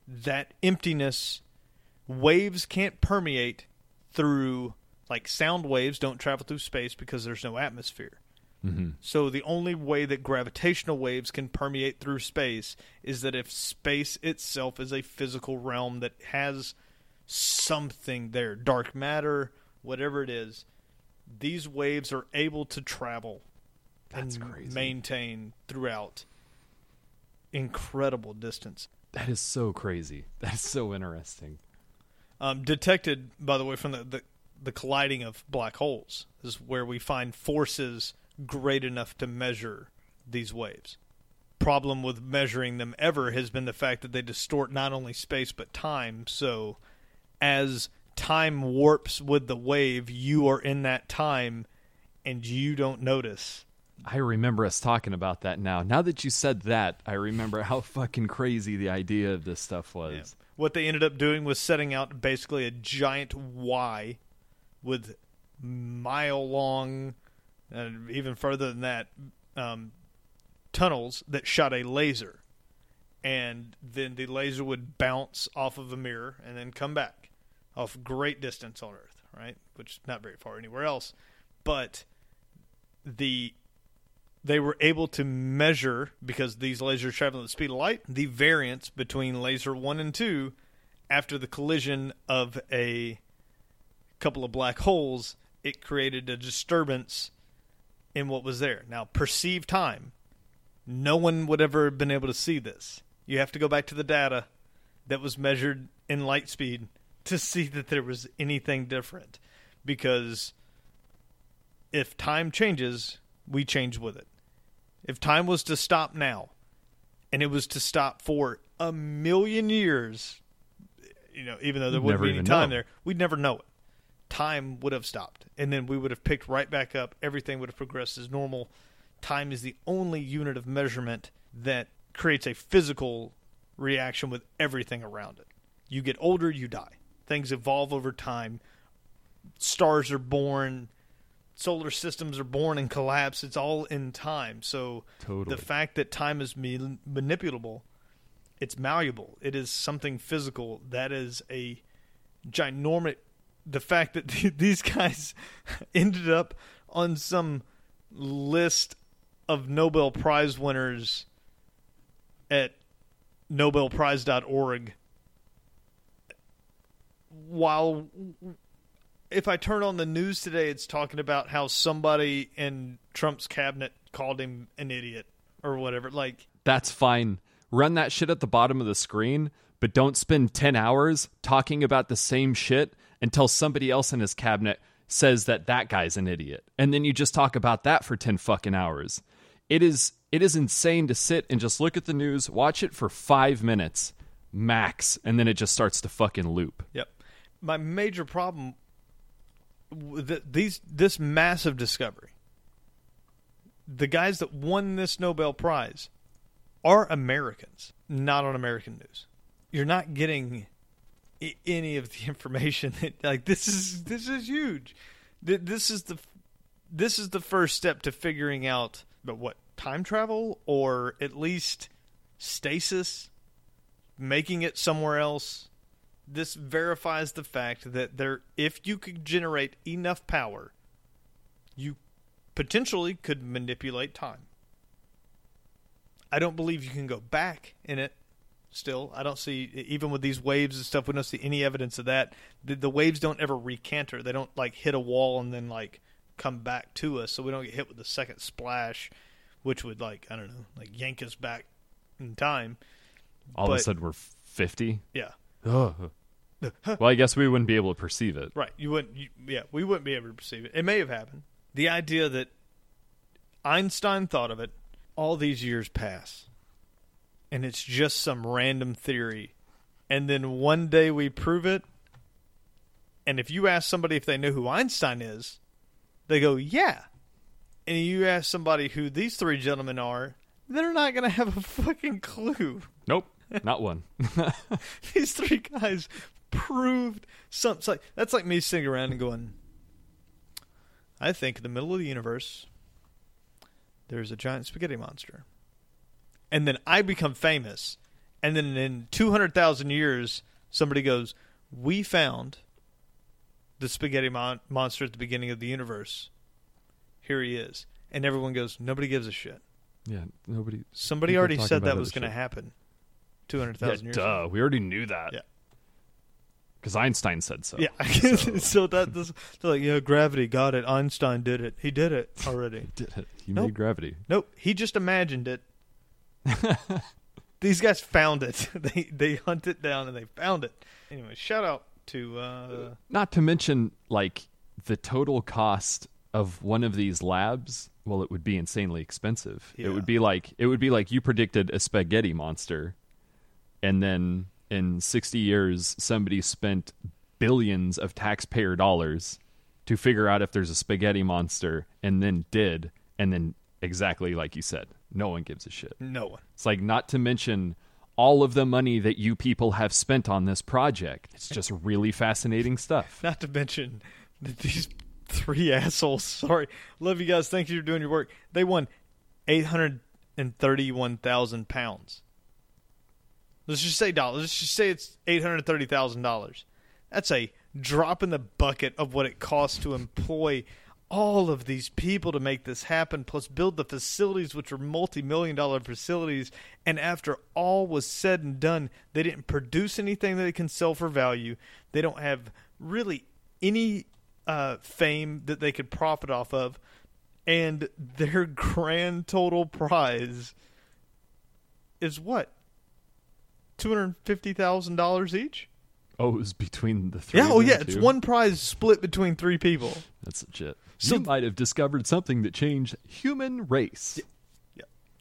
That emptiness, waves can't permeate through, like, sound waves don't travel through space because there's no atmosphere. Mm-hmm. So the only way that gravitational waves can permeate through space is that if space itself is a physical realm that has something there, dark matter, whatever it is, these waves are able to travel That's and crazy. maintain throughout incredible distance. That is so crazy. That is so interesting. um, detected, by the way, from the, the the colliding of black holes is where we find forces great enough to measure these waves. Problem with measuring them ever has been the fact that they distort not only space but time. So, as time warps with the wave, you are in that time and you don't notice. I remember us talking about that now. Now that you said that, I remember how <laughs> fucking crazy the idea of this stuff was. What they ended up doing was setting out basically a giant Y with mile long, and even further than that, um, tunnels that shot a laser. And then the laser would bounce off of a mirror and then come back off great distance on Earth, right? Which is not very far anywhere else. But the they were able to measure because these lasers travel at the speed of light the variance between laser 1 and 2 after the collision of a couple of black holes it created a disturbance in what was there now perceived time no one would ever have been able to see this you have to go back to the data that was measured in light speed to see that there was anything different because if time changes we change with it. If time was to stop now, and it was to stop for a million years, you know, even though there wouldn't never be any time know. there, we'd never know it. Time would have stopped, and then we would have picked right back up. Everything would have progressed as normal. Time is the only unit of measurement that creates a physical reaction with everything around it. You get older, you die. Things evolve over time. Stars are born, solar systems are born and collapse. It's all in time. So Totally. the fact that time is ma- manipulable, it's malleable. It is something physical. That is a ginormous. The fact that <laughs> these guys <laughs> ended up on some list of Nobel Prize winners at nobelprize.org while if I turn on the news today it's talking about how somebody in Trump's cabinet called him an idiot or whatever like That's fine. Run that shit at the bottom of the screen, but don't spend 10 hours talking about the same shit until somebody else in his cabinet says that that guy's an idiot. And then you just talk about that for 10 fucking hours. It is it is insane to sit and just look at the news, watch it for 5 minutes max, and then it just starts to fucking loop. Yep. My major problem with these this massive discovery. The guys that won this Nobel Prize are Americans, not on American news. You're not getting any of the <laughs> information that like this is this is huge. Th- This is the this is the first step to figuring out but what time travel or at least stasis making it somewhere else this verifies the fact that there if you could generate enough power you potentially could manipulate time. I don't believe you can go back in it still. I don't see even with these waves and stuff we don't see any evidence of that. The, the waves don't ever recanter. They don't like hit a wall and then like come back to us so we don't get hit with the second splash which would like i don't know like yank us back in time. All of a sudden we're 50. yeah Ugh. well, I guess we wouldn't be able to perceive it. Right. You wouldn't. You, yeah, we wouldn't be able to perceive it. It may have happened. The idea that Einstein thought of it, all these years pass, and it's just some random theory, and then one day we prove it. And if you ask somebody if they know who Einstein is, they go, "Yeah." And you ask somebody who these three gentlemen are, they're not going to have a fucking clue. Nope, not one. <laughs> these three guys proved something. Like, that's like me sitting around and going, I think in the middle of the universe, there's a giant spaghetti monster. And then I become famous. And then in 200,000 years, somebody goes, We found the spaghetti mon- monster at the beginning of the universe. Here he is. And everyone goes, Nobody gives a shit. yeah, nobody. Somebody already said that was going to shit. happen 200,000 Yeah, years ago. duh. We already knew that. Yeah. Because Einstein said so. Yeah. <laughs> So, that this, they're like, yeah, gravity got it. Einstein did it. He did it already. <laughs> Did it. He Nope. made gravity. nope, he just imagined it. <laughs> These guys found it. They they hunted down and they found it. Anyway, shout out to uh, Not to mention, like, the total cost of one of these labs. Well, it would be insanely expensive. It would be like it would be like you predicted a spaghetti monster, and then in sixty years somebody spent billions of taxpayer dollars to figure out if there's a spaghetti monster, and then did, and then exactly like you said, no one gives a shit. no one. It's like not to mention all of the money that you people have spent on this project. It's just really fascinating stuff. <laughs> Not to mention that these three assholes. Sorry, love you guys. Thank you for doing your work. They won eight hundred and thirty-one thousand pounds. Let's just say dollars. Let's just say it's eight hundred thirty thousand dollars. That's a drop in the bucket of what it costs to employ all of these people to make this happen, plus build the facilities, which are multi-million dollar facilities. And after all was said and done, they didn't produce anything that they can sell for value. They don't have really any uh, fame that they could profit off of, and their <laughs> grand total prize is what two hundred fifty thousand dollars each. Oh, it was between the three. Yeah, oh yeah, it's one prize split between three people. That's legit. So- you might have discovered something that changed human race.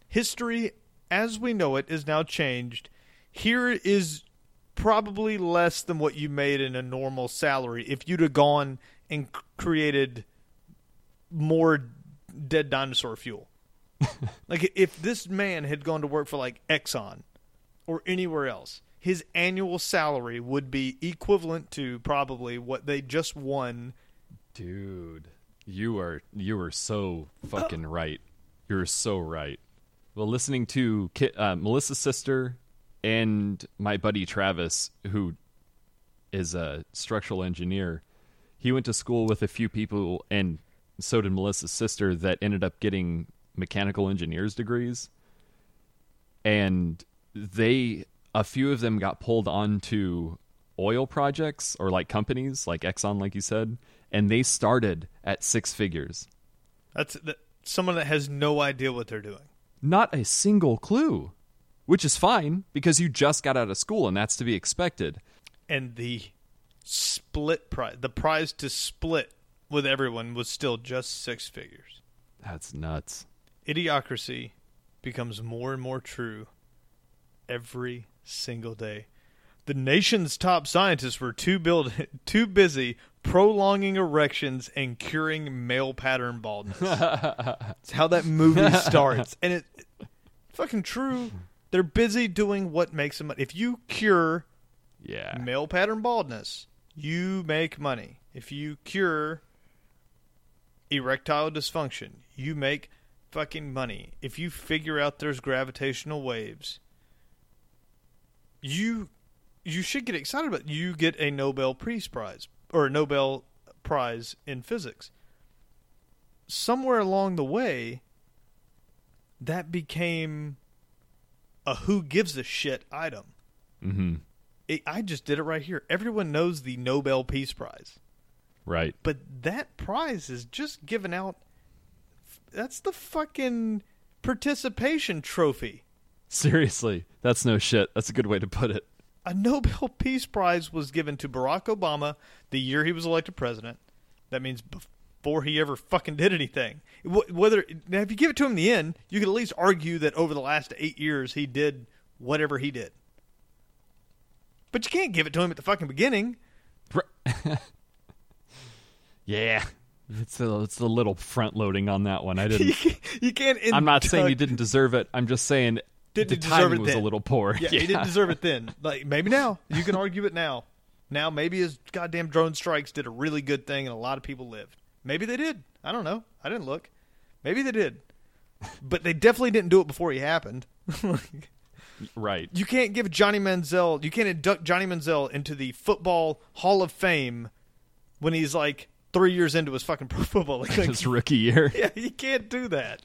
history as we know it is now changed. Here is probably less than what you made in a normal salary if you'd have gone and created more dead dinosaur fuel. <laughs> like if this man had gone to work for like Exxon or anywhere else, his annual salary would be equivalent to probably what they just won. Dude, you are you are so fucking <gasps> right. You're so right. Well, listening to Ki- uh, Melissa's sister and my buddy Travis, who is a structural engineer, he went to school with a few people, and so did Melissa's sister, that ended up getting mechanical engineers degrees. And they, a few of them got pulled onto oil projects or like companies like Exxon, like you said, and they started at six figures. That's that, someone that has no idea what they're doing. Not a single clue, which is fine because you just got out of school and that's to be expected. and the split prize, the prize to split with everyone was still just six figures. That's nuts. Idiocracy becomes more and more true every single day. The nation's top scientists were too build, <laughs> too busy prolonging erections and curing male pattern baldness. <laughs> It's how that movie <laughs> starts, and it fucking true. They're busy doing what makes them. money. If you cure Yeah. male pattern baldness, you make money. If you cure erectile dysfunction, you make fucking money. If you figure out there's gravitational waves, you you should get excited about it. you get a Nobel Peace Prize or a Nobel Prize in physics. Somewhere along the way that became a who gives a shit item Mm-hmm. it, I just did it right here. Everyone knows the Nobel Peace Prize, Right. but that prize is just given out. That's the fucking participation trophy. Seriously, that's no shit. That's a good way to put it. A Nobel Peace Prize was given to Barack Obama the year he was elected president. That means before he ever fucking did anything. Whether now, if you give it to him in the end, you could at least argue that over the last eight years he did whatever he did. But you can't give it to him at the fucking beginning. <laughs> Yeah. It's a, it's a little front loading on that one. I <laughs> didn't. you can't, you can't I'm not saying you induct- didn't deserve it. I'm just saying Didn't the deserve timing it was a little poor. Yeah, he didn't deserve it then. <laughs> Like maybe now you can argue it now. Now maybe his goddamn drone strikes did a really good thing and a lot of people lived. Maybe they did. I don't know. I didn't look. Maybe they did. But they definitely didn't do it before he happened. <laughs> Right. you can't give Johnny Manziel. You can't induct Johnny Manziel into the football Hall of Fame when he's like three years into his fucking <laughs> pro football. Like, like, His rookie year. yeah, you can't do that.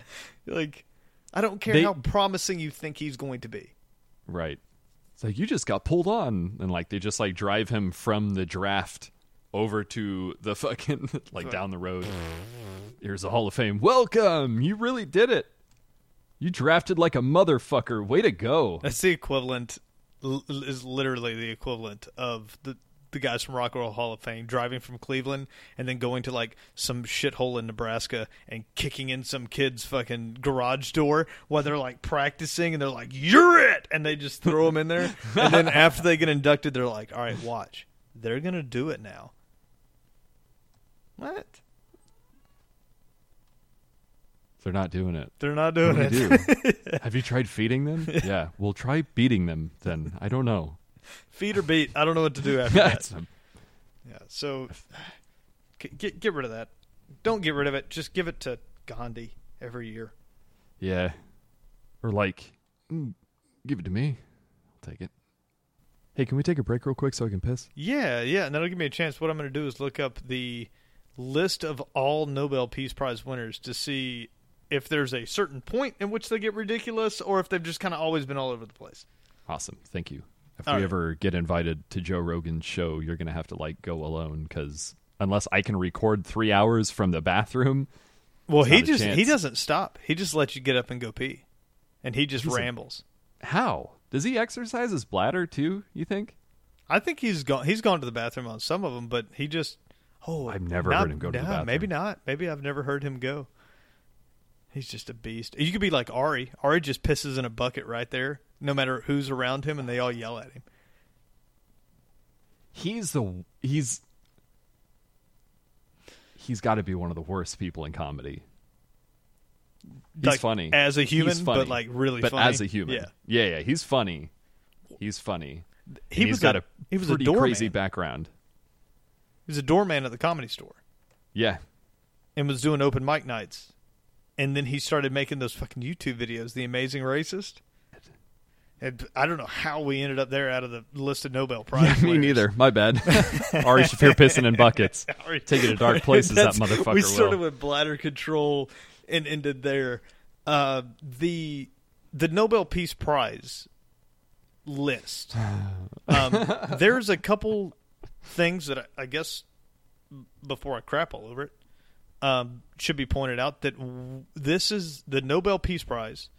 Like, I don't care They- how promising you think he's going to be. Right. It's like you just got pulled on, and like they just like drive him from the draft over to the fucking <laughs> like down the road. Here's the Hall of Fame. Welcome. You really did it. You drafted like a motherfucker. Way to go. That's the equivalent. Is literally the equivalent of the the guys from Rock and Roll Hall of Fame driving from Cleveland and then going to like some shithole in Nebraska and kicking in some kid's fucking garage door while they're like practicing and they're like, "You're it," and they just throw them in there. And then <laughs> after they get inducted, they're like, "All right, watch, they're gonna do it now." What? They're not doing it. They're not What doing do it. do? <laughs> Have you tried feeding them? <laughs> Yeah, we'll try beating them then. I don't know. Feed or beat. I don't know what to do <laughs> after that. Yeah. So <sighs> get get rid of that. Don't get rid of it. Just give it to Gandhi every year. yeah. Or like, mm, give it to me. I'll take it. Hey, can we take a break real quick so I can piss? Yeah, yeah, and that'll give me a chance. What I'm going to do is look up the list of all Nobel Peace Prize winners to see if there's a certain point in which they get ridiculous or if they've just kind of always been all over the place. Awesome. Thank you. If All we right. ever get invited to Joe Rogan's show, you're going to have to like go alone because unless I can record three hours from the bathroom, Well, he a just he doesn't stop. He just lets you get up and go pee, and he just He's a- rambles. how does he exercise his bladder too? You think? I think he's gone. He's gone to the bathroom on some of them, but he just. Oh, I've never not- heard him go to the bathroom. Maybe not. Maybe I've never heard him go. He's just a beast. You could be like Ari. Ari just pisses in a bucket right there, no matter who's around him, and they all yell at him. He's the he's he's got to be one of the worst people in comedy. He's Like, funny as a human, funny. but like really but funny. as a human. Yeah, yeah, yeah. He's funny. He's funny. he And was got a, a he was a pretty doorman. crazy background. He was a doorman at the comedy store Yeah, and was doing open mic nights, and then he started making those fucking YouTube videos, The Amazing Racist. And I don't know how we ended up there out of the list of Nobel Prize. me winners. neither. My bad. <laughs> Ari Shaffir pissing in buckets. <laughs> Take to dark <laughs> places. that motherfucker We started will. with bladder control and ended there. Uh, the the Nobel Peace Prize list. <sighs> Um, there's a couple things that I, I guess before I crap all over it um, should be pointed out that w- this is the Nobel Peace Prize.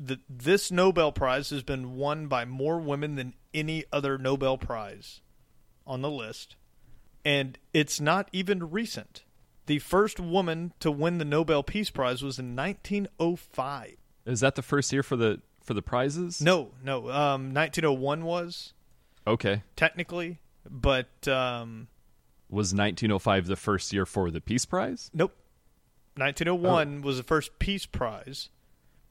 The, this Nobel Prize has been won by more women than any other Nobel Prize on the list and it's not even recent. The first woman to win the Nobel Peace Prize was in 1905. Is that the first year for the for the prizes? No, no, um, 1901 was Okay. technically, but um, Was 1905 the first year for the Peace Prize? nope. 1901 was the first Peace Prize,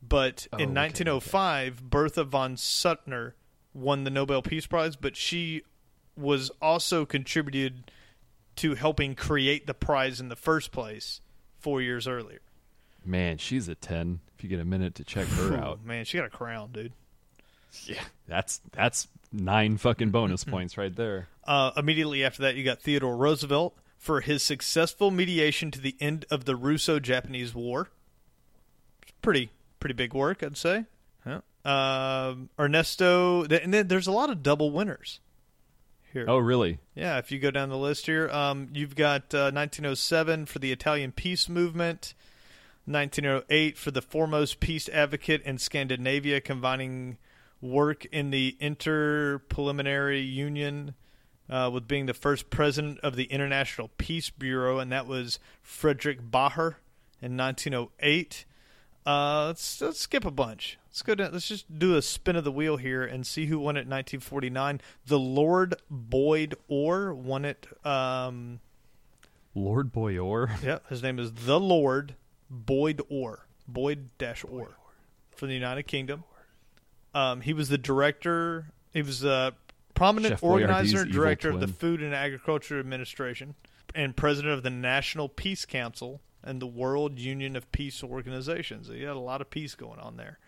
but Oh, in okay, 1905, Bertha von Suttner won the Nobel Peace Prize, but she was also contributed to helping create the prize in the first place four years earlier. Man, she's a 10. If you get a minute to check her out. Oh, Man, she got a crown, dude. Yeah, that's that's nine fucking bonus <laughs> points right there. Uh, immediately after that, you got Theodore Roosevelt for his successful mediation to the end of the Russo-Japanese War. Pretty pretty big work, I'd say. Yeah. Um, Ernesto, th- and then there's a lot of double winners here. Oh, really? Yeah, if you go down the list here, um, you've got uh, 1907 for the Italian peace movement, 1908 for the foremost peace advocate in Scandinavia, combining work in the Interparliamentary Union uh, with being the first president of the International Peace Bureau, and that was Frederick Bacher in 1908. Uh, let's, let's skip a bunch. Let's go down. Let's just do a spin of the wheel here and see who won it in 1949. The Lord Boyd Orr won it. Um, Lord Boyor? <laughs> yeah, his name is the Lord Boyd Orr. Boyd dash Orr from the United Kingdom. Um, he was the director. He was a prominent Chef organizer and director of the. Food and Agriculture Administration and president of the National Peace Council and the World Union of Peace Organizations. He had a lot of peace going on there.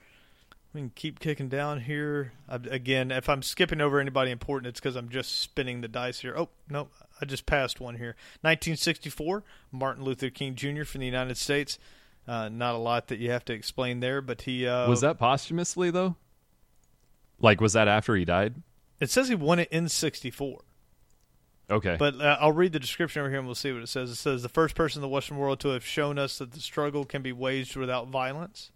We can keep kicking down here. Again, if I'm skipping over anybody important, it's because I'm just spinning the dice here. Oh, no, I just passed one here. 1964, Martin Luther King Jr. from the United States. Uh, not a lot that you have to explain there, but he uh, Was that posthumously, though? Like, was that after he died? It says he won it in 64. Okay. But uh, I'll read the description over here and we'll see what it says. It says the first person in the Western world to have shown us that the struggle can be waged without violence.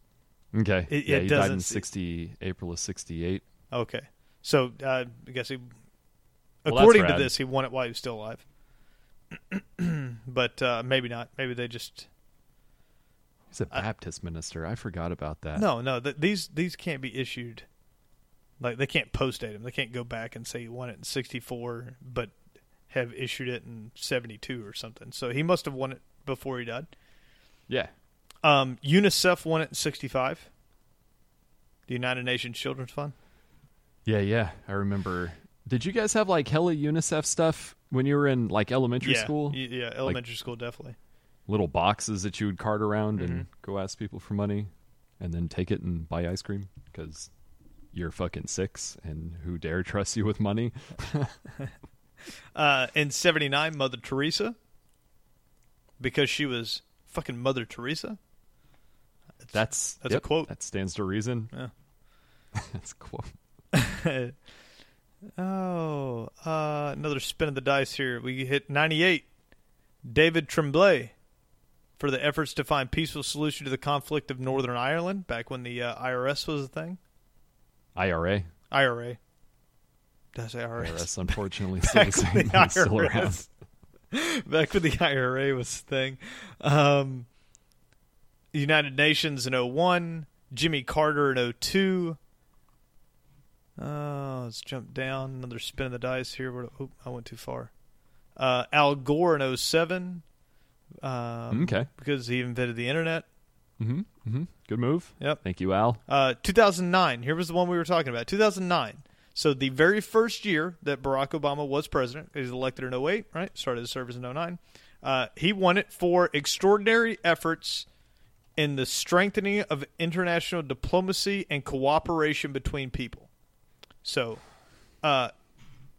okay. it- yeah, it he died in 60, April of 68. Okay. So uh, I guess he, Well, according to this, he won it while he was still alive. <clears throat> but uh, maybe not. Maybe they just He's a Baptist minister. I forgot about that. no, no. Th- these these can't be issued. Like they can't post date him. They can't go back and say he won it in '64, but have issued it in '72 or something. So he must have won it before he died. Yeah. Um, UNICEF won it in '65. The United Nations Children's Fund. Yeah, yeah. I remember. Did you guys have like hella UNICEF stuff when you were in like elementary yeah, school? y- yeah, elementary school definitely. Little boxes that you would cart around Mm-hmm. and go ask people for money and then take it and buy ice cream because you're fucking six and who dare trust you with money? <laughs> Uh, in '79, Mother Teresa, because she was fucking Mother Teresa. That's That's a yep, quote. That stands to reason. Yeah. <laughs> That's a quote. <laughs> oh, uh, another spin of the dice here. We hit 98. David Trimble for the efforts to find peaceful solution to the conflict of Northern Ireland back when the uh, IRS was a thing. IRA. IRA. Say IRS? IRS, unfortunately, still, Back when the It's still IRS. around. back when the IRA was a thing. Um, United Nations in 01, Jimmy Carter in 02. Uh, let's jump down. Another spin of the dice here. Where- Oop, I went too far. Uh, Al Gore in 07. Um, Okay. Because he invented the internet. Mm-hmm. Mm-hmm. Good move. Yep. Thank you, Al. Uh, 2009. Here was the one we were talking about. 2009. So the very first year that Barack Obama was president, he was elected in 08, right? Started his service in 09. Uh, he won it for extraordinary efforts in the strengthening of international diplomacy and cooperation between people. So, uh,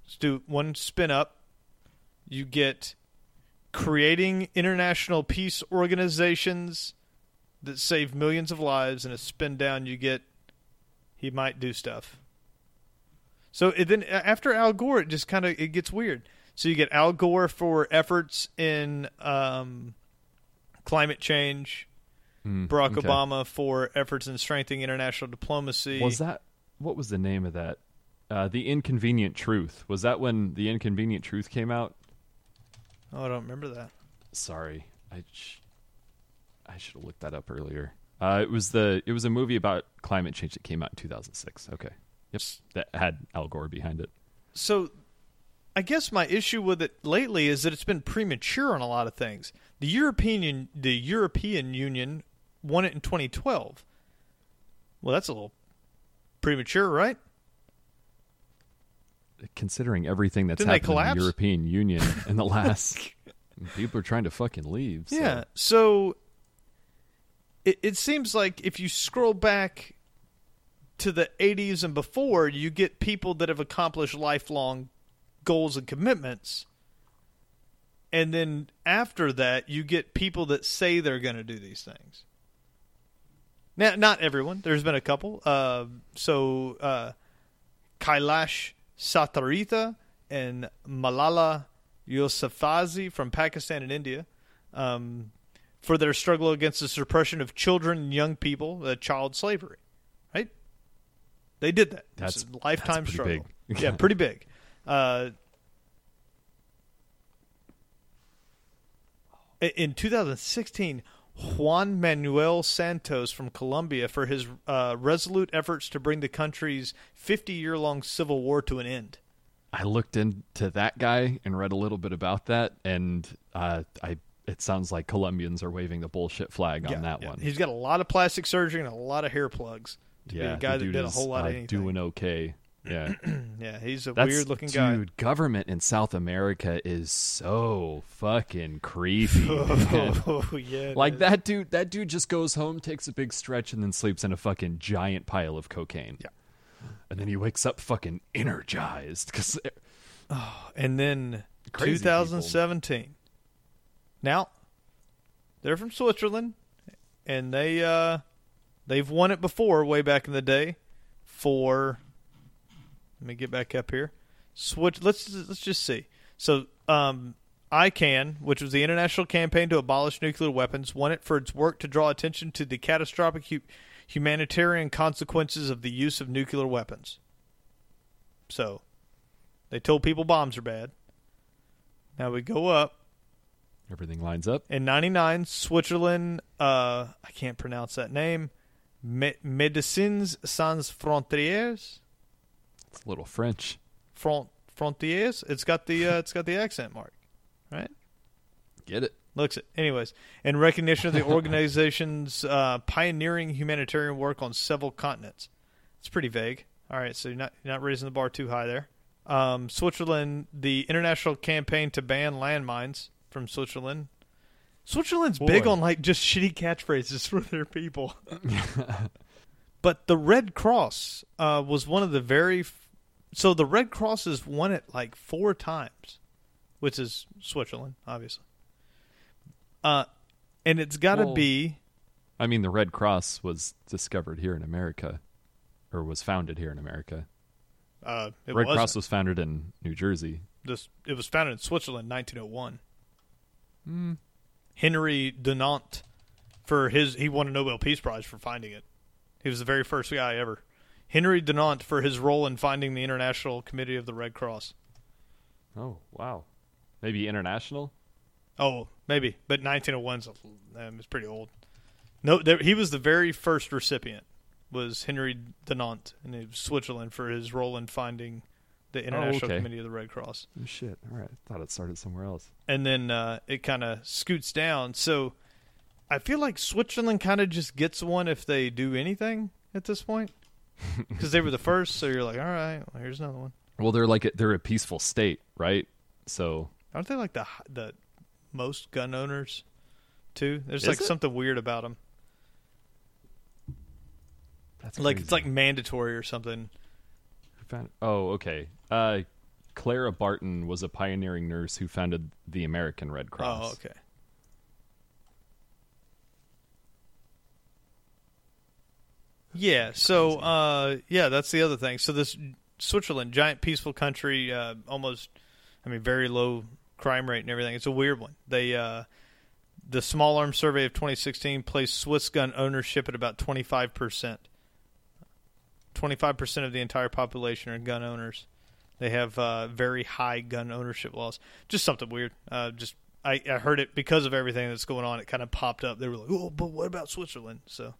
let's do one spin up. You get creating international peace organizations that save millions of lives, and a spin down, you get he might do stuff. So it, then after Al Gore, it just kind of it gets weird. So you get Al Gore for efforts in um, climate change, Mm, Barack okay. Obama for efforts in strengthening international diplomacy. Was that what was the name of that? Uh, the Inconvenient Truth. Was that when The Inconvenient Truth came out? Oh, I don't remember that. Sorry, I sh- I should have looked that up earlier. Uh, it was the it was a movie about climate change that came out in 2006. Okay, yep, that had Al Gore behind it. So I guess my issue with it lately is that it's been premature on a lot of things. The European the European Union won it in 2012. Well, that's a little premature, right? Considering everything that's Didn't happened in the European Union <laughs> in the last, people are trying to fucking leave. so- Yeah. So it, it seems like if you scroll back to the 80s and before, you get people that have accomplished lifelong goals and commitments. And then after that, you get people that say they're going to do these things. Now, not everyone. There's been a couple. Uh, so uh, Kailash Satyarthi and Malala Yousafzai from Pakistan and India um, for their struggle against the suppression of children and young people, uh, child slavery. They did that. It's That's- a lifetime that's struggle. big. yeah, pretty big. <laughs> Uh, in 2016, Juan Manuel Santos from Colombia for his uh, resolute efforts to bring the country's 50 year long civil war to an end. I looked into that guy and read a little bit about that, and uh, I it sounds like Colombians are waving the bullshit flag on that one. He's got a lot of plastic surgery and a lot of hair plugs. To yeah, be a guy that dude did a whole lot uh, of anything. doing okay. Yeah, <clears throat> yeah, he's a That's, weird looking guy. dude, government in South America is so fucking creepy. <laughs> Oh yeah, like is. that dude. That dude just goes home, takes a big stretch, and then sleeps in a fucking giant pile of cocaine. Yeah. and then he wakes up fucking energized because oh, And then Crazy 2017. Now, they're from Switzerland, and they uh, they've won it before, way back in the day. For let me get back up here. Switch. Let's let's just see. So, um, ICAN, which was the international campaign to abolish nuclear weapons, won it for its work to draw attention to the catastrophic hu- humanitarian consequences of the use of nuclear weapons. So, they told people bombs are bad. Now we go up. everything lines up. In 99, Switzerland, uh, I can't pronounce that name, Me- Médecins Sans Frontières? It's a little French. Front, frontières? It's got the uh, it's got the accent mark, right? Get it? Looks it. Anyways, in recognition of the organization's uh, pioneering humanitarian work on several continents. It's pretty vague. All right, so you're not you're not raising the bar too high there. Um, Switzerland, the international campaign to ban landmines from Switzerland. Switzerland's big on like just shitty catchphrases <laughs> for their people. <laughs> but the Red Cross uh, was one of the very f- so the Red Cross has won it like four times, which is Switzerland, obviously. Uh, and it's got to Well, be I mean, the Red Cross was discovered here in America, or was founded here in America. uh, it Red wasn't. Cross was founded in New Jersey. this it was founded in Switzerland in 1901. Mm. Henry Dunant for his he won a Nobel Peace Prize for finding it. He was the very first guy ever. Henry Dunant for his role in finding the International Committee of the Red Cross. Oh wow, maybe international. Oh, maybe, but 1901's um, is pretty old. No, there, he was the very first recipient. Was Henry Dunant in Switzerland for his role in finding the International okay. Committee of the Red Cross, Oh, shit. All right. I Thought it started somewhere else. and then uh, it kind of scoots down. So I feel like Switzerland kind of just gets one if they do anything at this point, <laughs> because they were the first. So you're like, all right, well, here's another one. Well, they're like a, they're a peaceful state, right? So Aren't they like the the most gun owners too? There's Is like it? something weird about them. that's Like it's like mandatory or something. Oh, okay. Uh, Clara Barton was a pioneering nurse who founded the American Red Cross. Oh, okay. Yeah. So, uh, yeah, that's the other thing. So this Switzerland, giant peaceful country, uh, almost, I mean, very low crime rate and everything. It's a weird one. They, uh, the Small Arms Survey of 2016 placed Swiss gun ownership at about 25 percent. 25 percent of the entire population are gun owners. They have uh, very high gun ownership laws. Just something weird. Uh, just I, I heard it because of everything that's going on. It kind of popped up. They were like, "Oh, but what about Switzerland?" So,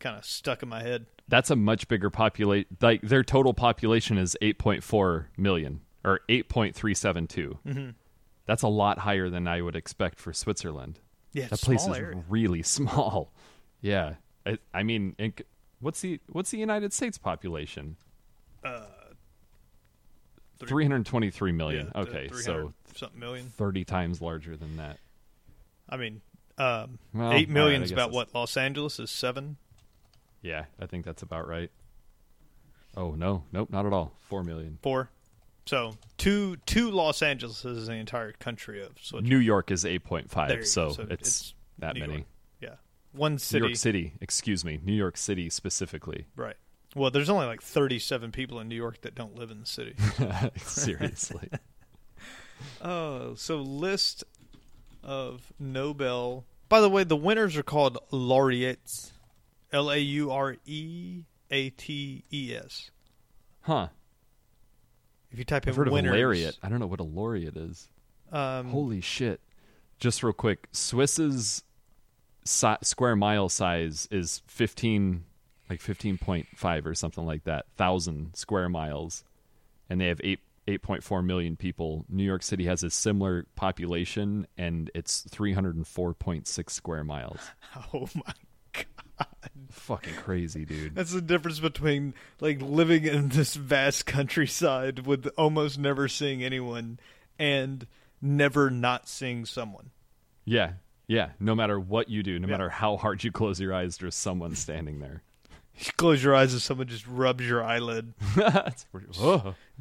kind of stuck in my head. That's a much bigger population. Like their total population is 8.4 million or 8.372. Mm-hmm. That's a lot higher than I would expect for Switzerland. Yeah, That place is area. really <laughs> small. Yeah, I, I mean, in, what's the what's the United States population? Uh, three- 323 million. yeah, okay, so something million. 30 times larger than that. I mean, um, Well, eight all million right, is about what Los Angeles is seven. Yeah, I think that's about right. Oh no, nope, not at all. Four million. Four. So two two Los Angeles is the entire country of Switzerland. New York is eight point There you five, go. so, So it's, it's that New many. York. Yeah, one city. New. York City, excuse me, New York City specifically. Right. Well, there's only like 37 people in New York that don't live in the city. <laughs> Seriously, <laughs> Oh, so list of Nobel. By the way, the winners are called laureates. L A U R E A T E S. huh? If you type I've in heard winners, of a laureate. I don't know what a laureate is. Um, Holy shit! Just real quick, Swiss's si- square mile size is fifteen, like fifteen point five or something like that, thousand square miles, and they have eight eight point four million people. New York City has a similar population, and it's three hundred and four point six square miles. <laughs> oh my god, Fucking crazy, dude. that's the difference between like living in this vast countryside with almost never seeing anyone and never not seeing someone. Yeah, yeah. No matter what you do, no Yeah. matter how hard you close your eyes, there's someone standing there. You close your eyes and someone just rubs your eyelid. <laughs> That's pretty-.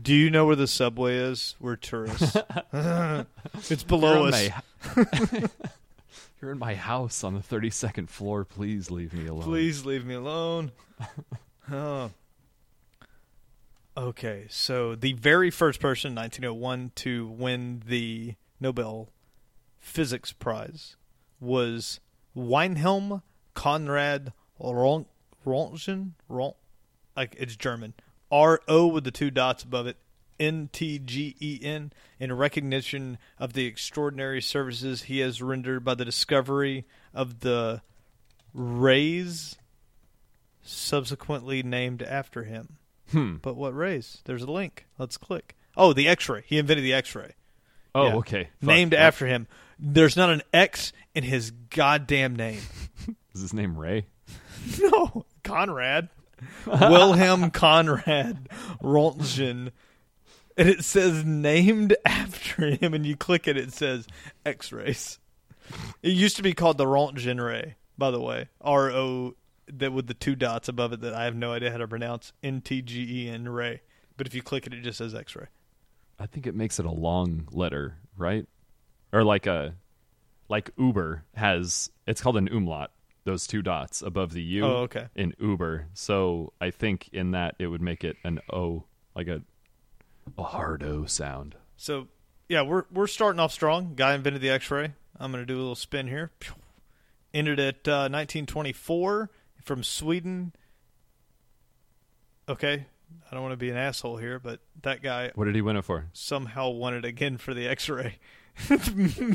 Do you know where the subway is? We're tourists. <laughs> <laughs> it's below You're us. my- You're in my house on the 32nd floor. Please leave me alone. Please leave me alone. oh. Okay, so the very first person in 1901 to win the Nobel Physics Prize was Wilhelm Conrad Ron- Rontgen. Ron- like it's German. R O with the two dots above it. N T G E N in recognition of the extraordinary services he has rendered by the discovery of the rays subsequently named after him. Hmm. But what rays? There's a link. Let's click. Oh, the X-ray. He invented the X-ray. Oh, Yeah. okay. Fuck. Named What- after him. There's not an X in his goddamn name. <laughs> Is his name Ray? <laughs> no, Conrad. <laughs> Wilhelm Conrad Rontgen. And it says named after him, and you click it, it says X-rays. It used to be called the Rontgen ray, by the way. R O that with the two dots above it that I have no idea how to pronounce. N T G E N ray. But if you click it, it just says X-ray. I think it makes it a long letter, right? Or like a like Uber has it's called an umlaut, those two dots above the U Oh, okay. in Uber. So I think in that it would make it an O, like a a hard O sound. So yeah, we're we're starting off strong. Guy invented the X-ray. I'm going to do a little spin here. Ended at uh, 1924 from Sweden. Okay, I don't want to be an asshole here, but that guy What did he win it for? somehow won it again for the X-ray.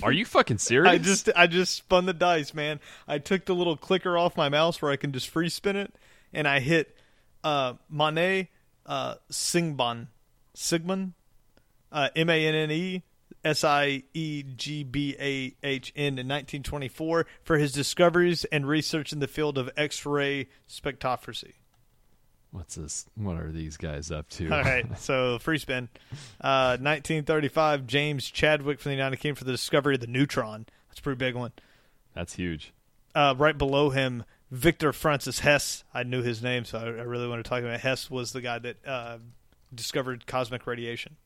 Are you fucking <laughs> serious? I just I just spun the dice, man. I took the little clicker off my mouse where I can just free spin it, and I hit uh, Mane uh, Singban Sigmund uh, M A N N E S I E G B A H N in 1924 for his discoveries and research in the field of X-ray spectroscopy. What's this? What are these guys up to? All right, <laughs> so free spin. Uh, 1935, James Chadwick from the United Kingdom for the discovery of the neutron. That's a pretty big one. That's huge. Uh, right below him, Victor Francis Hess. I knew his name, so I, I really want to talk about. Hess was the guy that uh, discovered cosmic radiation,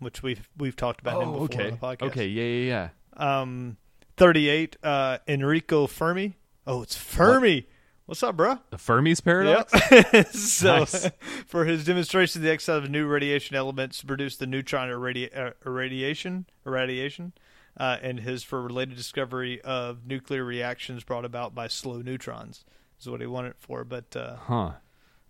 which we've we've talked about him Oh, before okay. on the podcast. Okay, yeah, yeah, yeah. Um, 38, uh, Enrico Fermi. Oh, it's Fermi. What's up, bro? The Fermi's paradox. Yep. <laughs> so, Nice. <laughs> for his demonstration of the exile of new radiation elements to produce the neutron irradi- uh, irradiation, irradiation, uh, and his for related discovery of nuclear reactions brought about by slow neutrons is what he wanted it for. But uh, Huh.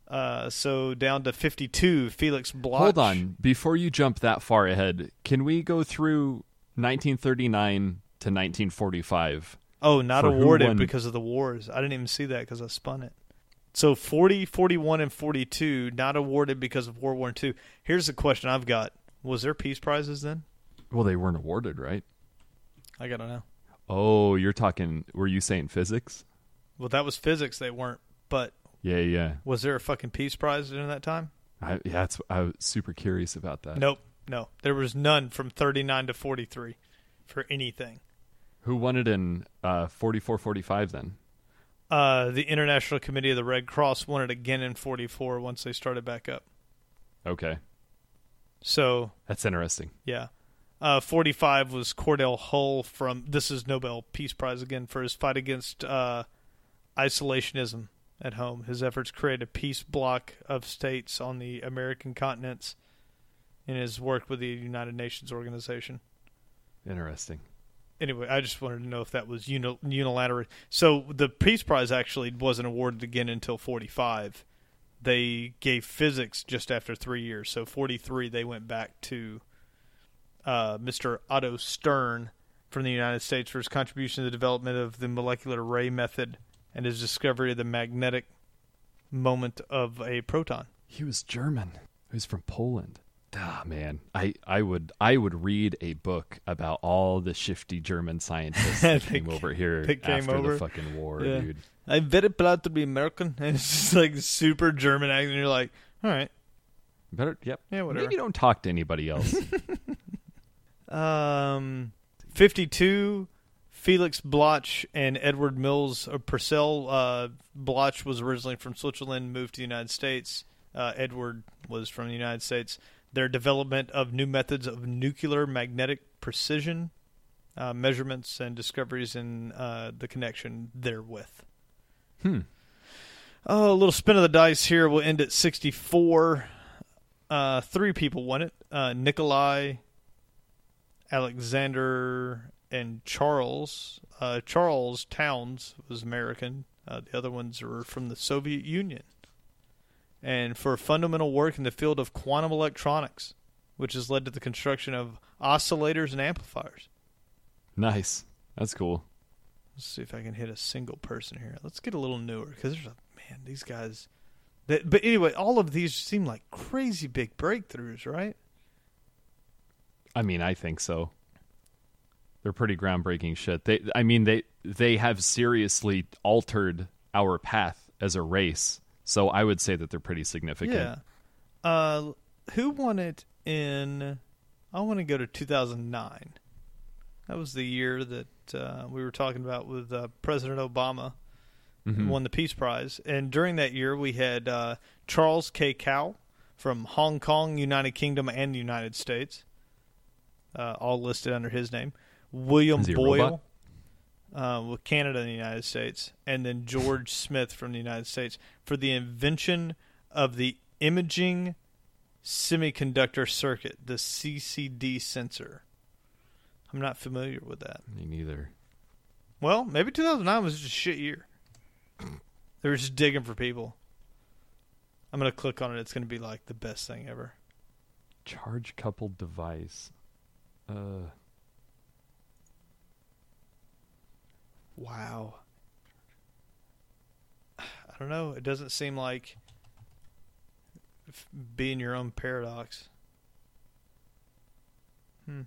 uh, so down to fifty-two, Felix Bloch. Hold on. Before you jump that far ahead, can we go through 1939 to 1945? Oh, not awarded because of the wars. I didn't even see that because I spun it. So 40, 41, and 42 not awarded because of World War II. Here's the question I've got. Was there peace prizes then? Well, they weren't awarded, right? I gotta know. Oh, you're talking. Were you saying physics? Well, that was physics. They weren't. But Yeah, yeah. was there a fucking peace prize during that time? I, yeah, that's. I was super curious about that. Nope. No. There was none from 39 to 43 for anything. Who won it in uh, 44, 45 then? Uh, the International Committee of the Red Cross won it again in 44 once they started back up. Okay, So, that's interesting. yeah. Uh, 45 was Cordell Hull from, this is Nobel Peace Prize again, for his fight against uh, isolationism at home. His efforts create a peace bloc of states on the American continents in his work with the United Nations organization. Interesting. Anyway, I just wanted to know if that was uni- unilateral. So the Peace Prize actually wasn't awarded again until 45. They gave physics just after three years. So 43, they went back to uh, Mr. Otto Stern from the United States for his contribution to the development of the molecular ray method and his discovery of the magnetic moment of a proton. He was German. He was from Poland. Ah, man, I, I would I would read a book about all the shifty German scientists that <laughs> came over here came after over. the fucking war, Yeah. dude. I'm very proud to be American. <laughs> And it's just like super German accent. And you're like, all right, Better, yep. yeah, whatever. Maybe don't talk to anybody else. <laughs> Um, 52, Felix Bloch and Edward Mills Purcell. Uh, Bloch was originally from Switzerland, moved to the United States. Uh, Edward was from the United States. Their development of new methods of nuclear magnetic precision uh, measurements and discoveries in uh, the connection therewith. hmm. Oh, a little spin of the dice here. We'll end at 64. Uh, three people won it uh, Nikolai, Alexander, and Charles. Uh, Charles Townes was American. Uh, the other ones were from the Soviet Union. And for fundamental work in the field of quantum electronics, which has led to the construction of oscillators and amplifiers. Nice. That's cool. Let's see if I can hit a single person here. Let's get a little newer because there's a man. These guys. That, but anyway, all of these seem like crazy big breakthroughs, right? I mean, I think so. They're pretty groundbreaking shit. They, I mean, they they have seriously altered our path as a race. So I would say that they're pretty significant. Yeah. Uh, who won it in? I want to go to 2009. That was the year that uh, we were talking about with uh, President Obama Mhm. won the Peace Prize, and during that year we had uh, Charles K. Kao from Hong Kong, United Kingdom, and the United States, uh, all listed under his name. William Boyle. he uh, with Canada and the United States, and then George Smith from the United States for the invention of the imaging semiconductor circuit, the CCD sensor. I'm not familiar with that. Me neither. Well, maybe 2009 was just a shit year. <clears throat> They were just digging for people. I'm gonna click on it. It's gonna be like the best thing ever. Charge coupled device. Uh, Wow. I don't know. It doesn't seem like being your own paradox. Hmm.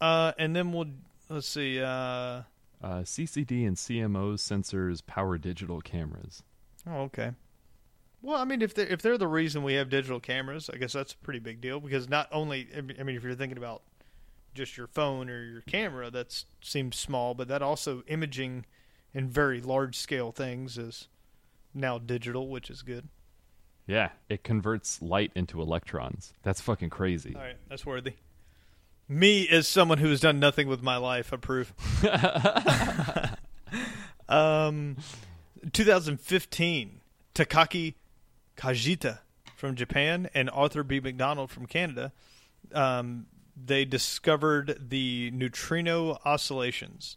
Uh, and then we'll let's see. Uh, Uh, CCD and CMOS sensors power digital cameras. oh, okay. Well, I mean, if they're if they're the reason we have digital cameras, I guess that's a pretty big deal because not only I mean, if you're thinking about just your phone or your camera, that seems small, but that also imaging in very large scale things is now digital, which is good. Yeah, it converts light into electrons. That's fucking crazy. All right, that's worthy. Me, as someone who has done nothing with my life, approve. <laughs> <laughs> um, 2015, Takaaki Kajita from Japan and Arthur B. McDonald from Canada. Um, they discovered the neutrino oscillations.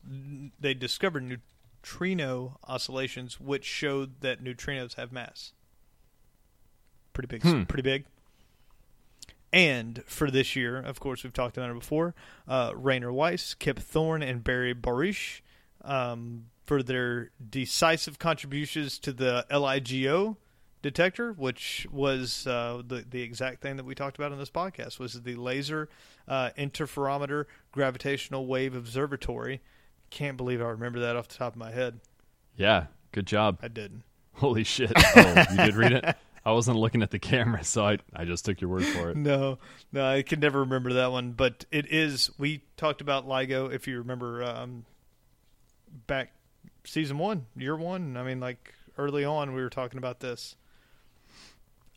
They discovered neutrino oscillations, which showed that neutrinos have mass. Pretty big. Hmm. Pretty big. And for this year, of course, we've talked about it before. Uh, Rainer Weiss, Kip Thorne, and Barry Barish um, for their decisive contributions to the LIGO detector, which was uh, the the exact thing that we talked about in this podcast, was the laser uh, interferometer gravitational wave observatory. Can't believe I remember that off the top of my head. Yeah, good job. I didn't. Holy shit. <laughs> Oh, you did read it? I wasn't looking at the camera, so I, I just took your word for it. No, no, I can never remember that one. But it is. We talked about LIGO, if you remember, um, back season one, year one. I mean, like early on, we were talking about this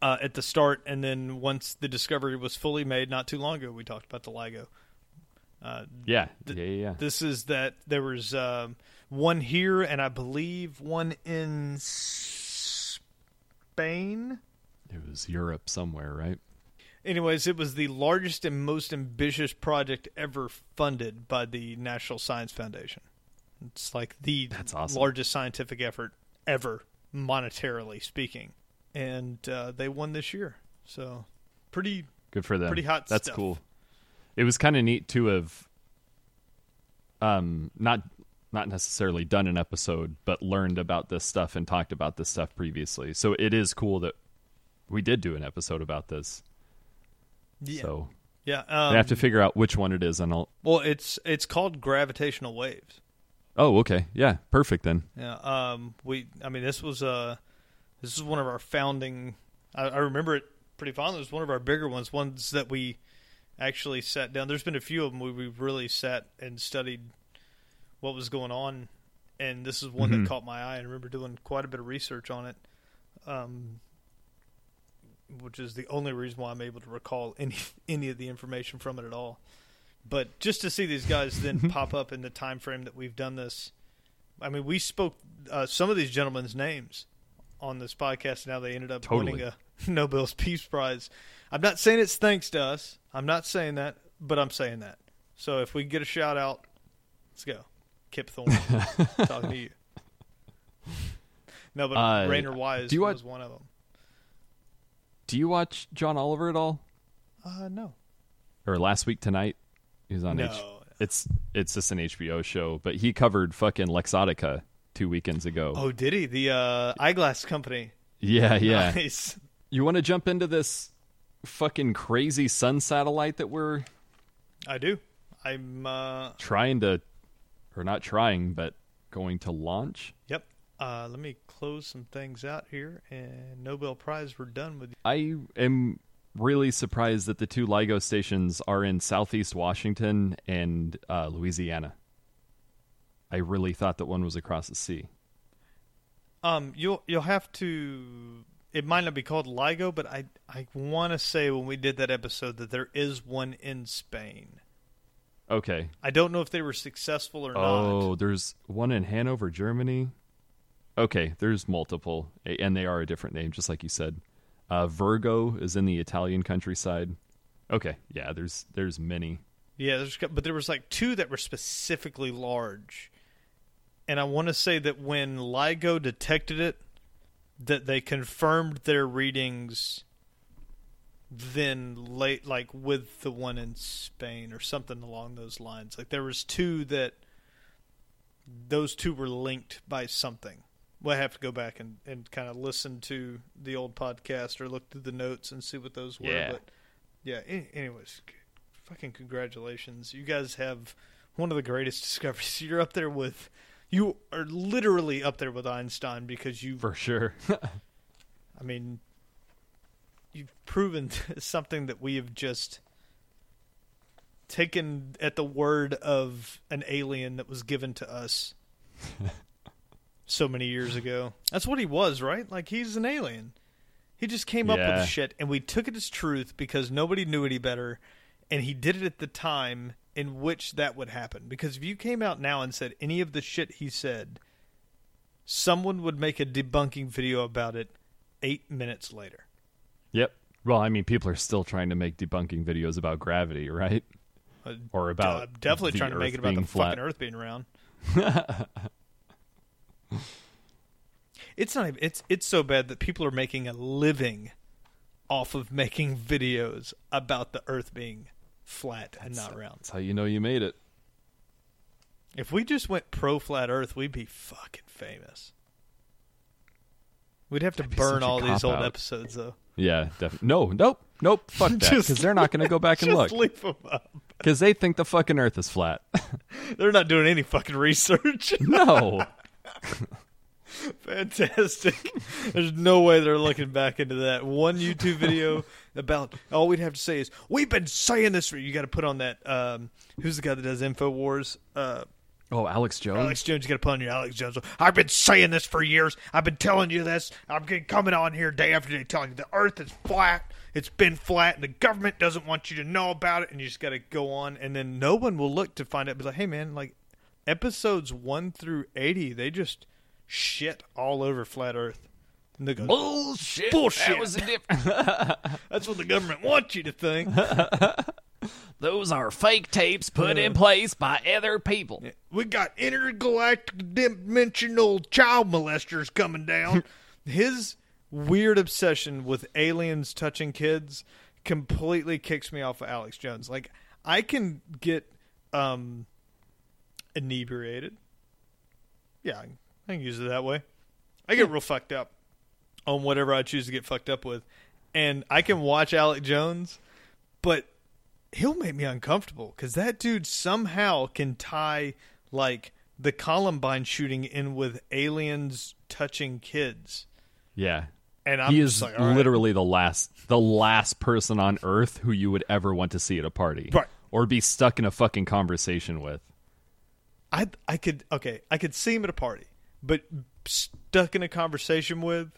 uh, at the start, and then once the discovery was fully made, not too long ago, we talked about the LIGO. Uh, Yeah, Th- yeah, yeah, yeah. this is that there was um, one here, and I believe one in Spain. It was Europe somewhere, right? Anyways, it was the largest and most ambitious project ever funded by the National Science Foundation. It's like the That's awesome. largest scientific effort ever, monetarily speaking. And uh, they won this year. So, pretty Good for them. Pretty hot That's stuff. cool. It was kind of neat to have, um, not not necessarily done an episode, but learned about this stuff and talked about this stuff previously. So it is cool that we did do an episode about this. yeah. So yeah. Um, I have to figure out which one it is, and I'll. well, it's it's called gravitational waves. Oh, okay, yeah, perfect then. Yeah. Um. We. I mean, this was uh, this is one of our founding. I, I remember it pretty fondly. It was one of our bigger ones. Ones that we actually sat down. There's been a few of them where we really sat and studied what was going on, and this is one Mhm. that caught my eye. I remember doing quite a bit of research on it. Um. Which is the only reason why I'm able to recall any <laughs> any of the information from it at all. But just to see these guys then <laughs> pop up in the time frame that we've done this, I mean, we spoke uh, some of these gentlemen's names on this podcast. Now they ended up Totally. winning a <laughs> Nobel's Peace Prize. I'm not saying it's thanks to us. I'm not saying that, but I'm saying that. So if we get a shout out, let's go. Kip Thorne, <laughs> talking to you. No, but Uh, Rainer Weiss do you was watch- one of them. Do you watch John Oliver at all? Uh, no, Or last week tonight? He was on no. H. It's it's just an HBO show, but he covered fucking Luxottica two weekends ago. Oh, did he? The uh, eyeglass company. yeah, yeah. Nice. You want to jump into this fucking crazy sun satellite that we're I do. I'm. Uh, trying to, or not trying, but going to launch? Yep. Uh, let me close some things out here, and Nobel Prize. We're done with. I am really surprised that the two LIGO stations are in Southeast Washington and uh, Louisiana. I really thought that one was across the sea. Um, you'll you'll have to. It might not be called LIGO, but I I want to say when we did that episode that there is one in Spain. Okay. I don't know if they were successful or Oh, not. Oh, there's one in Hanover, Germany. Okay, there's multiple, and they are a different name, just like you said. Uh, Virgo is in the Italian countryside. Okay, yeah, there's there's many. Yeah, there's but there was like two that were specifically large, and I want to say that when LIGO detected it, that they confirmed their readings. Then late, like with the one in Spain or something along those lines. Like there was two that those two were linked by something. We'll have to go back and, and kind of listen to the old podcast or look through the notes and see what those were. Yeah. But yeah, anyways, fucking congratulations. You guys have one of the greatest <laughs> discoveries. You're up there with, you are literally up there with Einstein because you, For sure. <laughs> I mean, you've proven <laughs> something that we have just taken at the word of an alien that was given to us <laughs> so many years ago. That's what he was, right? Like he's an alien. He just came up with shit and we took it as truth because nobody knew any better and he did it at the time in which that would happen. Because if you came out now and said any of the shit he said, someone would make a debunking video about it 8 minutes later. yep. Well, I mean, people are still trying to make debunking videos about gravity, right? Uh, Or about I'm definitely trying to make it about the flat. fucking Earth being round. <laughs> it's not. Even, it's it's so bad that people are making a living off of making videos about the Earth being flat and not round. That's how you know you made it. If we just went pro flat Earth, we'd be fucking famous. We'd have to That'd burn all these old cop-out. episodes though. Yeah, definitely. No, nope, nope. Fuck <laughs> that. Because they're not going to go back and <laughs> just look. leave them up. Because they think the fucking Earth is flat. <laughs> They're not doing any fucking research. no. <laughs> Fantastic. There's no way they're looking back into that one YouTube video about all we'd have to say is we've been saying this for you got to put on that um who's the guy that does InfoWars? Uh Oh, Alex Jones. Alex Jones, you got to put on your Alex Jones. I've been saying this for years. I've been telling you this. I'm getting, coming on here day after day telling you the earth is flat. It's been flat and the government doesn't want you to know about it and you just got to go on and then no one will look to find out be like, "Hey man, like episodes 1 through 80, they just shit all over flat earth." And they go, Bullshit. Bullshit. That was a diff- <laughs> That's what the government wants you to think. <laughs> Those are fake tapes put in place by other people. We got intergalactic dimensional child molesters coming down. <laughs> His weird obsession with aliens touching kids completely kicks me off of Alex Jones. Like I can get um inebriated. Yeah, I can- I can use it that way. I get real fucked up on whatever I choose to get fucked up with. And I can watch Alex Jones, but he'll make me uncomfortable because that dude somehow can tie like the Columbine shooting in with aliens touching kids, Yeah. and I'm he is like, all right. literally the last the last person on earth who you would ever want to see at a party. Right. Or be stuck in a fucking conversation with. I I could okay, I could see him at a party, but stuck in a conversation with.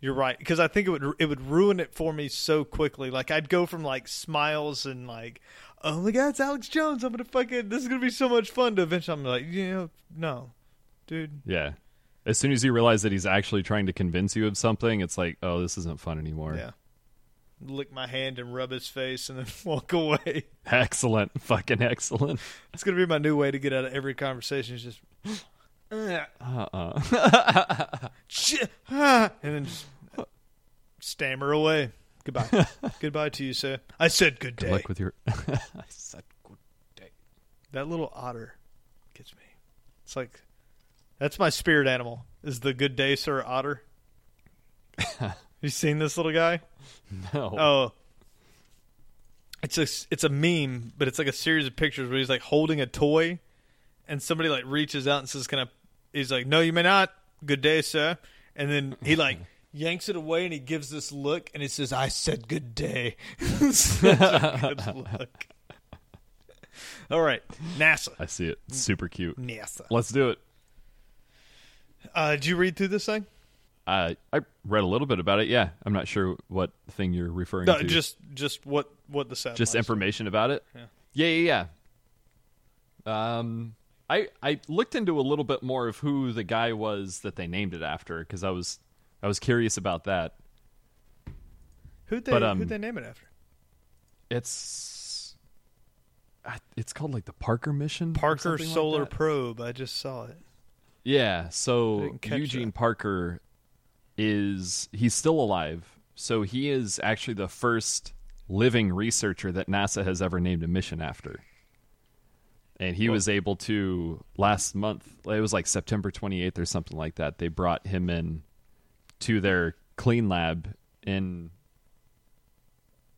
You're right because I think it would it would ruin it for me so quickly. Like I'd go from like smiles and like, oh my god, it's Alex Jones. I'm gonna fucking this is gonna be so much fun. To eventually I'm like, you know, no, dude. Yeah. As soon as you realize that he's actually trying to convince you of something, it's like, oh, this isn't fun anymore. Yeah. Lick my hand and rub his face and then <laughs> walk away. Excellent. Fucking excellent. It's gonna be my new way to get out of every conversation. Is just "Uh, ah," <laughs> and then just stammer away. Goodbye. <laughs> Goodbye to you, sir. I said good day. Good luck with your <laughs> I said good day. that little otter gets me. It's like that's my spirit animal. Is the good day, sir, otter? you seen this little guy? No. Oh, it's a it's a meme, but it's like a series of pictures where he's like holding a toy, and somebody like reaches out and says, "Can I?" He's like, "No, you may not. Good day, sir." And then he <laughs> like yanks it away and he gives this look and he says, "I said good day." <laughs> <laughs> Such a good look. All right, NASA. I see it. Super cute. NASA. Let's do it. Uh, did you read through this thing? Uh, I read a little bit about it. Yeah, I'm not sure what thing you're referring No, to. just just what what the satellite. just information about it. Yeah. yeah, yeah, yeah. Um, I I looked into a little bit more of who the guy was that they named it after because I was I was curious about that. Who'd they but, um, who'd they name it after? It's it's called like the Parker mission, Parker something like Solar. Probe. I just saw it. Yeah, so Eugene that. Parker is he's still alive. So he is actually the first living researcher that NASA has ever named a mission after. And he was able to last month. It was like September 28th or something like that. They brought him in to their clean lab in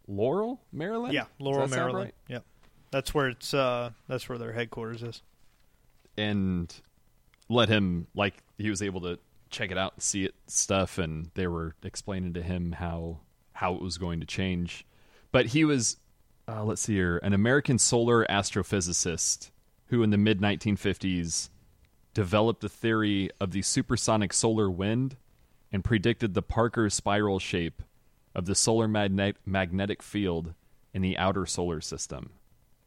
Laurel, Maryland. Yeah, Laurel, Maryland. right? Yep, that's where it's. Uh, that's where their headquarters is. and let him like he was able to check it out and see it stuff and they were explaining to him how how it was going to change but he was uh, let's see here. An american solar astrophysicist who in the mid 1950s developed the theory of the supersonic solar wind and predicted the parker spiral shape of the solar magne- magnetic field in the outer solar system.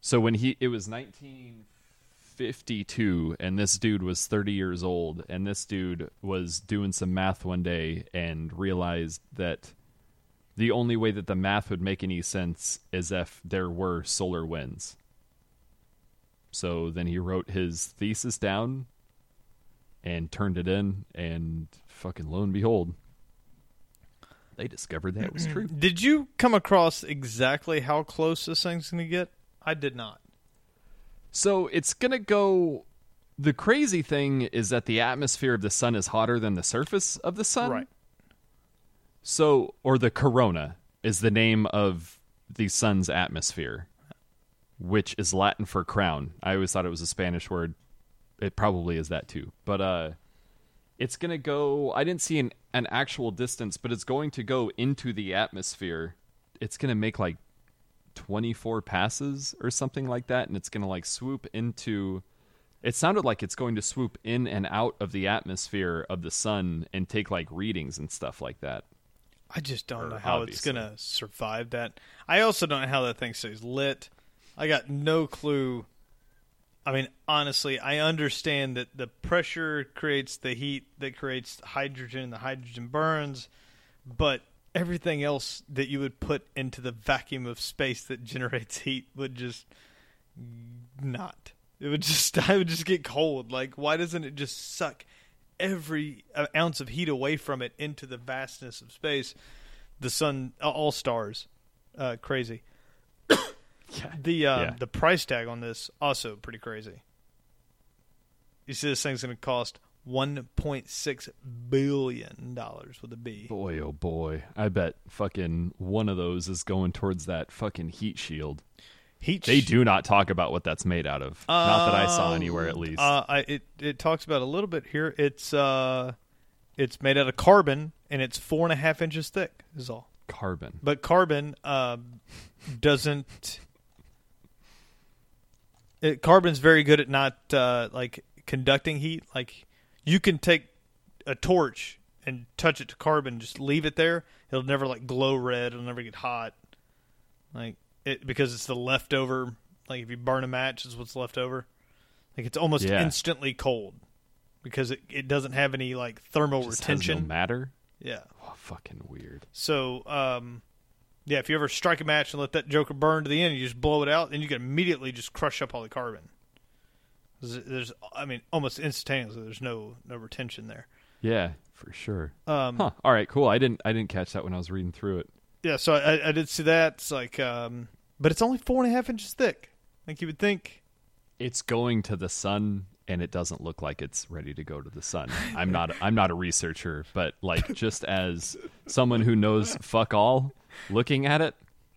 So when he it was 1952 and this dude was 30 years old and this dude was doing some math one day and realized that the only way that the math would make any sense is if there were solar winds so then he wrote his thesis down and turned it in and fucking lo and behold they discovered that it was true Did you come across exactly how close this thing's going to get? I did not. So it's going to go. The crazy thing is that the atmosphere of the sun is hotter than the surface of the sun. Right. So, or the corona is the name of the sun's atmosphere, which is Latin for crown. I always thought it was a Spanish word. It probably is that too. But uh it's going to go I didn't see an an actual distance, but it's going to go into the atmosphere. It's going to make like 24 passes or something like that and it's going to like swoop into it sounded like it's going to swoop in and out of the atmosphere of the sun and take like readings and stuff like that. I just don't know how obviously. it's going to survive that. I also don't know how that thing stays lit. I got no clue. I mean, honestly, I understand that the pressure creates the heat that creates hydrogen, and the hydrogen burns, but everything else that you would put into the vacuum of space that <laughs> generates heat would just not. It would just <laughs> I would just get cold. Like why doesn't it just suck every uh, ounce of heat away from it into the vastness of space? The sun, all stars, uh, crazy. <coughs> The uh, Yeah. the price tag on this also pretty crazy. You see, this thing's going to cost one point six billion dollars with a B. Boy, oh boy. I bet fucking one of those is going towards that fucking heat shield. Heat. They do not talk about what that's made out of. not that I saw anywhere, at least. Uh, I, it it talks about a little bit here. It's uh, it's made out of carbon and it's four and a half inches thick. Is all. Carbon. But carbon um, doesn't. It, carbon's very good at not uh, like conducting heat. Like you can take a torch and touch it to carbon, just leave it there. It'll never like glow red. It'll never get hot. Like it because it's the leftover. Like if you burn a match, is what's left over. Like it's almost Yeah. instantly cold because it, it doesn't have any like thermal Just retention. no matter. yeah. Oh, fucking weird. So, um, yeah, if you ever strike a match and let that joker burn to the end, you just blow it out, and you can immediately just crush up all the carbon. There's, there's I mean, almost instantaneously. There's no no retention there. Yeah, for sure. Um, Huh. All right, cool. I didn't I didn't catch that when I was reading through it. Yeah, so I, I did see that. It's like, um, but it's only four and a half inches thick. Like you would think. It's going to the sun and it doesn't look like it's ready to go to the sun. I'm not <laughs> I'm not a researcher, but like just as someone who knows fuck all, looking at it,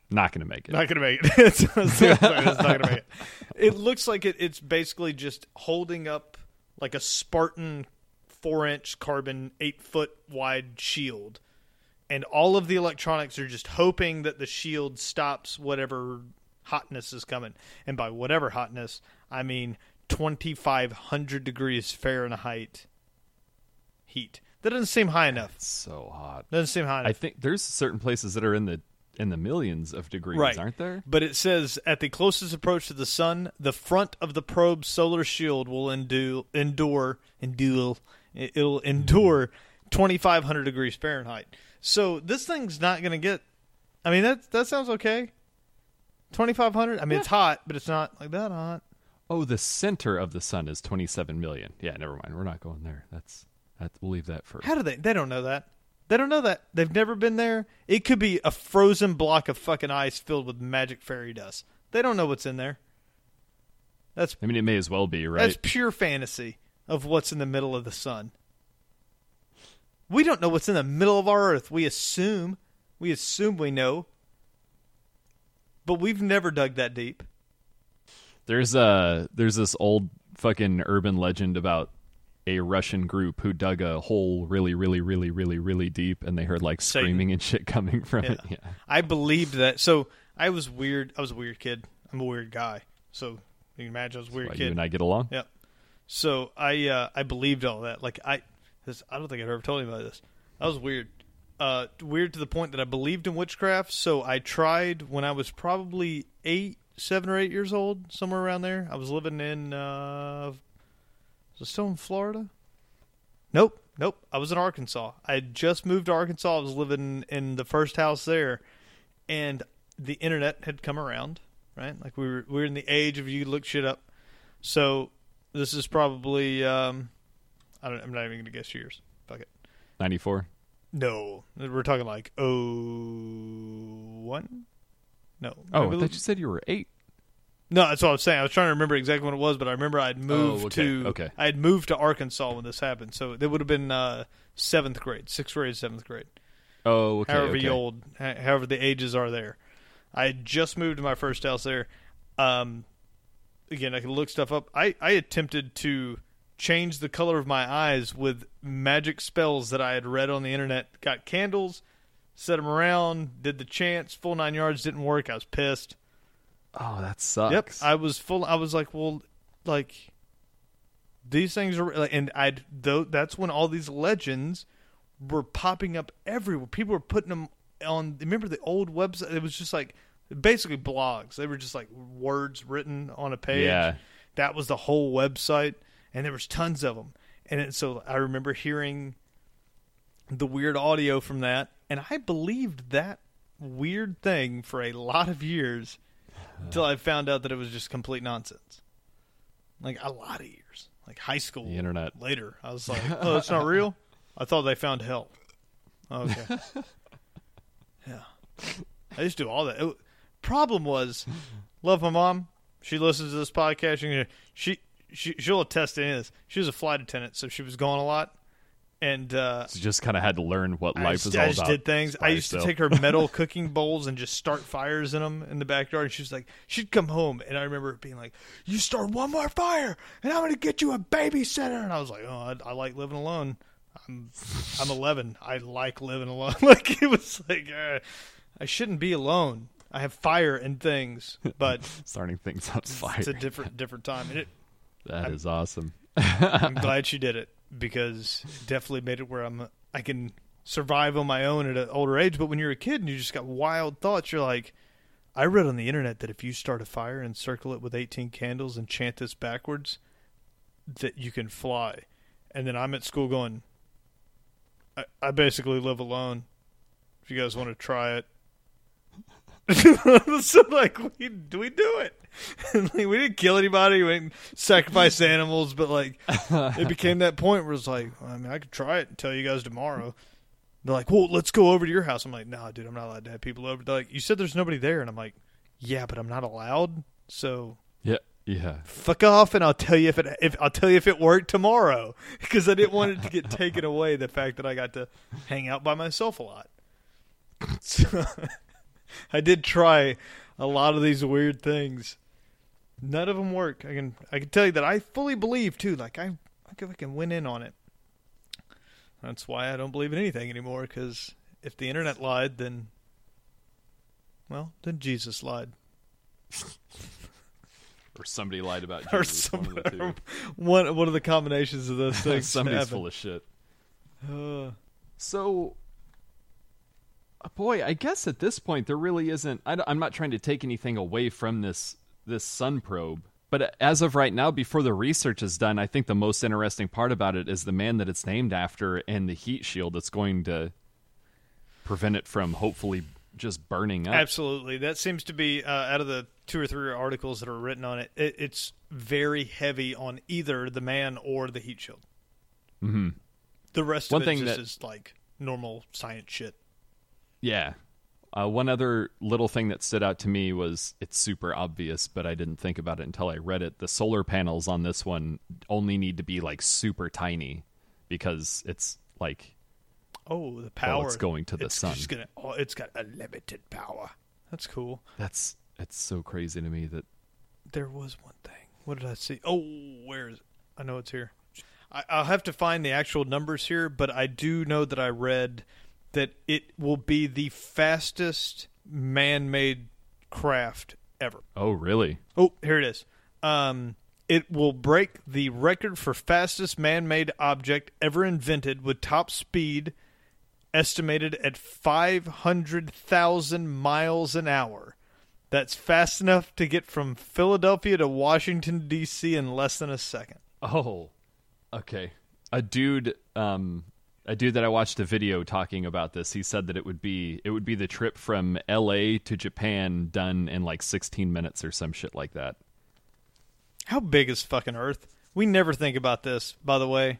not going to make it. Not gonna make it. it's, <laughs> it's not gonna make it. <laughs> It looks like it, it's basically just holding up like a Spartan four-inch carbon, eight-foot wide shield, and all of the electronics are just hoping that the shield stops whatever hotness is coming. And by whatever hotness, I mean 2,500 degrees Fahrenheit heat. That doesn't seem high enough. It's so hot. Doesn't seem high enough. I think there's certain places that are in the in the millions of degrees, Right. aren't there? But it says at the closest approach to the sun, the front of the probe's solar shield will endure, endure, endure, it'll endure 2,500 degrees Fahrenheit. So this thing's not going to get. I mean, that that sounds okay. 2,500. I mean, it's hot, but it's not like that hot. Oh, the center of the sun is 27 million. Yeah, never mind. We're not going there. That's that, we'll leave that for How do they? They don't know that. They don't know that. They've never been there. It could be a frozen block of fucking ice filled with magic fairy dust. They don't know what's in there. That's I mean, it may as well be, right? that's pure fantasy of what's in the middle of the sun. We don't know what's in the middle of our Earth. We assume, we assume we know, but we've never dug that deep. There's a there's this old fucking urban legend about a Russian group who dug a hole really, really, really, really, really deep, and they heard like Satan. screaming and shit coming from it. Yeah. Yeah. I believed that. So I was weird. I was a weird kid. I'm a weird guy. So you can imagine I was a weird kid. you and I get along. Yeah. So I uh, I believed all that. Like I this I don't think I've ever told anybody this. That was weird. Uh, weird to the point that I believed in witchcraft. So I tried when I was probably eight, seven or eight years old, somewhere around there. I was living in uh, was still in Florida? Nope, nope. I was in Arkansas. I had just moved to Arkansas. I was living in the first house there, and the internet had come around. Right, like we were we were in the age of you look shit up. So this is probably um, I don't. I'm not even going to guess years. Fuck it. Ninety four. No, we're talking like oh one. No. Oh, I thought you said you were eight. no, that's what I was saying. I was trying to remember exactly what it was, but I remember I'd moved Oh, okay, to okay. I had moved to Arkansas when this happened, so it would have been uh, seventh grade, sixth grade, seventh grade, Oh, okay. however okay. old, however the ages are there. I had just moved to my first house there. Um, again, I could look stuff up. I I attempted to change the color of my eyes with magic spells that I had read on the internet. Got candles, set them around, did the chants, full nine yards. Didn't work. I was pissed. Oh, that sucks. Yep, I was full. I was like, well, like these things are, like, and I though that's when all these legends were popping up everywhere. People were putting them on. Remember the old website? It was just like basically blogs. They were just like words written on a page. Yeah. that was the whole website, and there was tons of them. And it, so I remember hearing the weird audio from that, and I believed that weird thing for a lot of years until I found out that it was just complete nonsense. Like a lot of years, like high school, The internet. Later, I was like, <laughs> "Oh, that's not real." I thought they found help. Okay, <laughs> yeah, I used to do all that. It- problem was, love my mom. She listens to this podcast. She she she she'll attest to any of this. She was a flight attendant, so she was gone a lot, and uh, So just kind of had to learn what life just, was I just about. did things. I used to take her <laughs> metal cooking bowls and just start fires in them in the backyard. And she was like, she'd come home, and I remember it being like, "You start one more fire, and I'm going to get you a babysitter." And I was like, "Oh, I, I like living alone. I'm I'm 11. I like living alone." <laughs> like it was like, uh, I shouldn't be alone. I have fire and things, but <laughs> starting things on fire. it's a different different time. And it, That is awesome. I'm <laughs> glad she did it because it definitely made it where I'm I can survive on my own at an older age. But when you're a kid and you just got wild thoughts, you're like, I read on the internet that if you start a fire and circle it with 18 candles and chant this backwards, that you can fly. And then I'm at school going, I, I basically live alone. If you guys want to try it. <laughs> so like we do we do it <laughs> like, we didn't kill anybody. We didn't sacrifice animals but like it <laughs> became that point where it's like i mean i could try it and tell you guys tomorrow. They're like well let's go over to your house. I'm like nah dude i'm not allowed to have people over. They're like you said there's nobody there. And i'm like yeah but i'm not allowed so Yeah, yeah. fuck off and i'll tell you if it if i'll tell you if it worked tomorrow. <laughs> Because i didn't want it to get taken away the fact that i got to hang out by myself a lot. So i did try a lot of these weird things none of them work i can i can tell you that i fully believe too like i i can, I can win in on it that's why i don't believe in anything anymore because if the internet lied then well then jesus lied Or somebody lied about <laughs> or Jesus. one of the two. <laughs> one one of the combinations of those <laughs> things. Somebody's happen. full of shit. Uh, So, boy, I guess at this point there really isn't. I, am not trying to take anything away from this this sun probe, but as of right now, before the research is done, I think the most interesting part about it is the man that it's named after and the heat shield that's going to prevent it from hopefully just burning up. absolutely, that seems to be uh, out of the two or three articles that are written on it, it. It's very heavy on either the man or the heat shield. hmm The rest One of it thing just that- is like normal science shit. Yeah. Uh, one other little thing that stood out to me was it's super obvious, but I didn't think about it until I read it. The solar panels on this one only need to be like super tiny because it's like Oh, the power. it's going to the it's sun. Gonna, oh, it's got unlimited power. That's cool. that's it's so crazy to me that There was one thing. What did I see? Oh, where is it? I know it's here. I, I'll have to find the actual numbers here, but I do know that I read that it will be the fastest man-made craft ever. oh really Oh, here it is. Um, it will break the record for fastest man-made object ever invented with top speed estimated at 500,000 miles an hour. That's fast enough to get from Philadelphia to Washington D.C. in less than a second. Oh, okay. A dude, um, a dude that I watched a video talking about this. He said that it would be it would be the trip from L.A. to Japan done in like 16 minutes or some shit like that. How big is fucking Earth? We never think about this, by the way.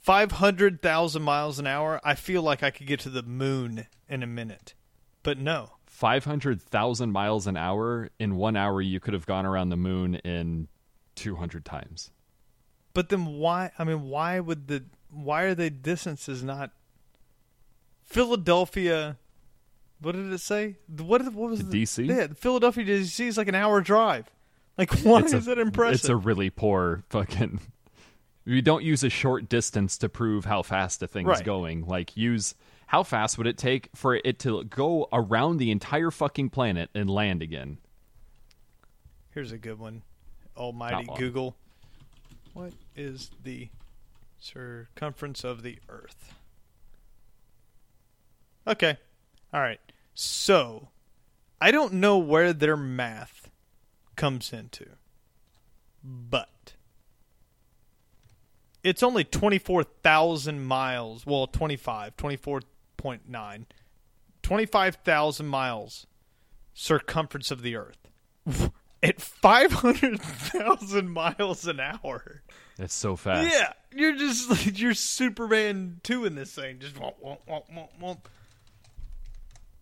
500,000 miles an hour. I feel like I could get to the moon in a minute. But no. 500,000 miles an hour in one hour. You could have gone around the moon in 200 times. But then why? I mean, why would the? Why are the distances not? Philadelphia. What did it say? What? What was the, DC? Yeah, Philadelphia to DC is like an hour drive. Like, why It's a- is that impressive? It's a really poor fucking. You don't use a short distance to prove how fast a thing's Right. going. Like use how fast would it take for it to go around the entire fucking planet and land again? Here's a good one. Almighty Google. What is the circumference of the Earth? Okay. All right. So, I don't know where their math comes into, but it's only 24,000 miles. Well, 25, 24.9. 25,000 miles circumference of the Earth <laughs> at 500,000 miles an hour. It's so fast. Yeah, you're just <laughs> like you're Superman 2 in this thing. Just womp, womp, womp, womp, womp.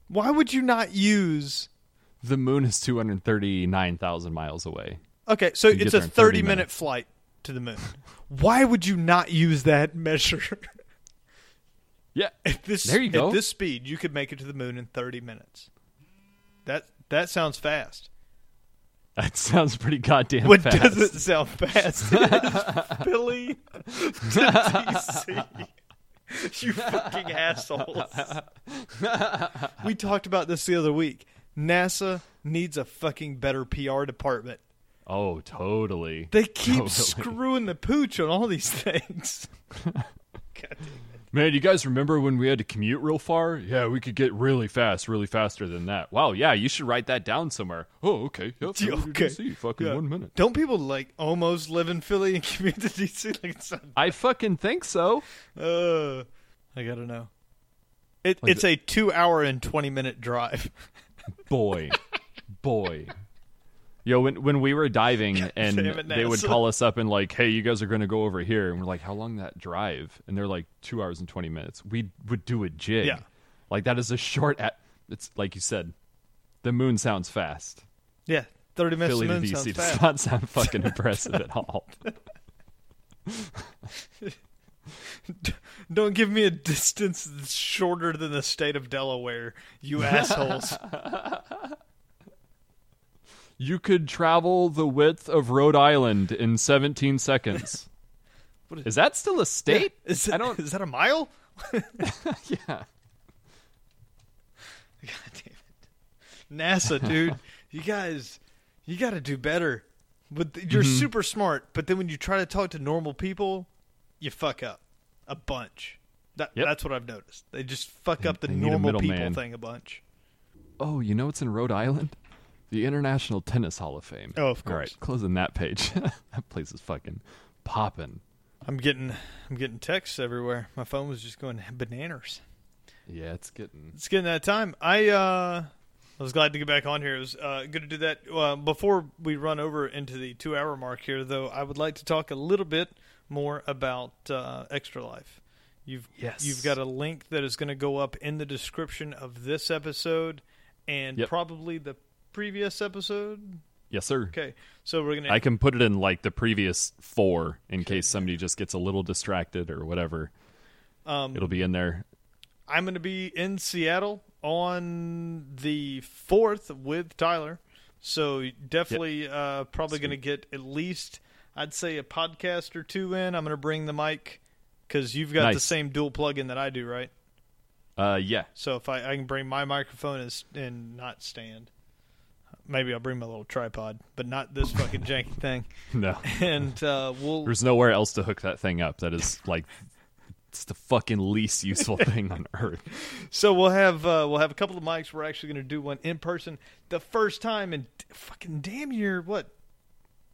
Why would you not use The moon is 239,000 miles away. Okay, so it's a 30 30 minute minutes. flight to the moon. <laughs> Why would you not use that <laughs> measure? Yeah. At this There you go. At this speed, you could make it to the moon in 30 minutes. That that sounds fast. That sounds pretty goddamn What fast. doesn't sound fast is <laughs> Philly <laughs> to DC. You fucking assholes. we talked about this the other week. NASA needs a fucking better PR department. Oh, totally. They keep Totally. screwing the pooch on all these things. <laughs> God. Man, you guys remember when we had to commute real far? Yeah, we could get really fast, really faster than that. Wow, yeah, you should write that down somewhere. Oh, okay. Yep, Yeah, <laughs> okay. DC, fucking Yeah. one minute. Don't people like almost live in Philly and <laughs> commute to DC? <laughs> Like it's I fucking think so. uh, I gotta know. It, Like it's a two hour and twenty minute drive. Boy, boy. Yo, when when we were diving <laughs> and it, they would call us up and like, "Hey, you guys are going to go over here," and we're like, "How long that drive?" And they're like, two hours and twenty minutes." We would do a jig. Yeah. like that is a short. At, it's like you said, the moon sounds fast. Yeah, thirty minutes Philly to DC sounds does fast. not sound fucking <laughs> impressive at all. <laughs> Don't give me a distance that's shorter than the state of Delaware, you assholes. You could travel the width of Rhode Island in 17 seconds. <laughs> Is- is that still a state? Is that, I don't. is that a mile? <laughs> Yeah. <laughs> God damn it. NASA, dude. you guys, you got to do better. But th- you're Mm-hmm. super smart, but then when you try to talk to normal people, you fuck up a bunch. That, Yep. That's what I've noticed. They just fuck up the they need a normal people middleman. thing a bunch. Oh, you know what's in Rhode Island? The International Tennis Hall of Fame. Oh, of course. All right, closing that page. <laughs> that place is fucking popping. I'm getting, I'm getting texts everywhere. My phone was just going bananas. Yeah, it's getting. It's getting that time. I uh, I was glad to get back on here. It was uh, good to do that. Uh, before we run over into the two hour mark here, though, I would like to talk a little bit more about uh, Extra Life. You've Yes. you've got a link that is going to go up in the description of this episode, and Yep. probably the previous episode. Yes, sir. Okay, so we're gonna. I can put it in like the previous four in case somebody just gets a little distracted or whatever. um, It'll be in there. I'm going to be in Seattle on the fourth with Tyler, so definitely uh, probably going to get at least I'd say a podcast or two in. I'm going to bring the mic because you've got the same dual plug-in that I do, right? Uh, yeah. So if I, I can bring my microphone and, and not stand, maybe I'll bring my little tripod, but not this fucking janky <laughs> thing. No, And uh, we'll there's nowhere else to hook that thing up. That is like, it's the fucking least useful <laughs> thing on earth. So we'll have uh, we'll have a couple of mics. We're actually going to do one in person, the first time in fucking damn year. What?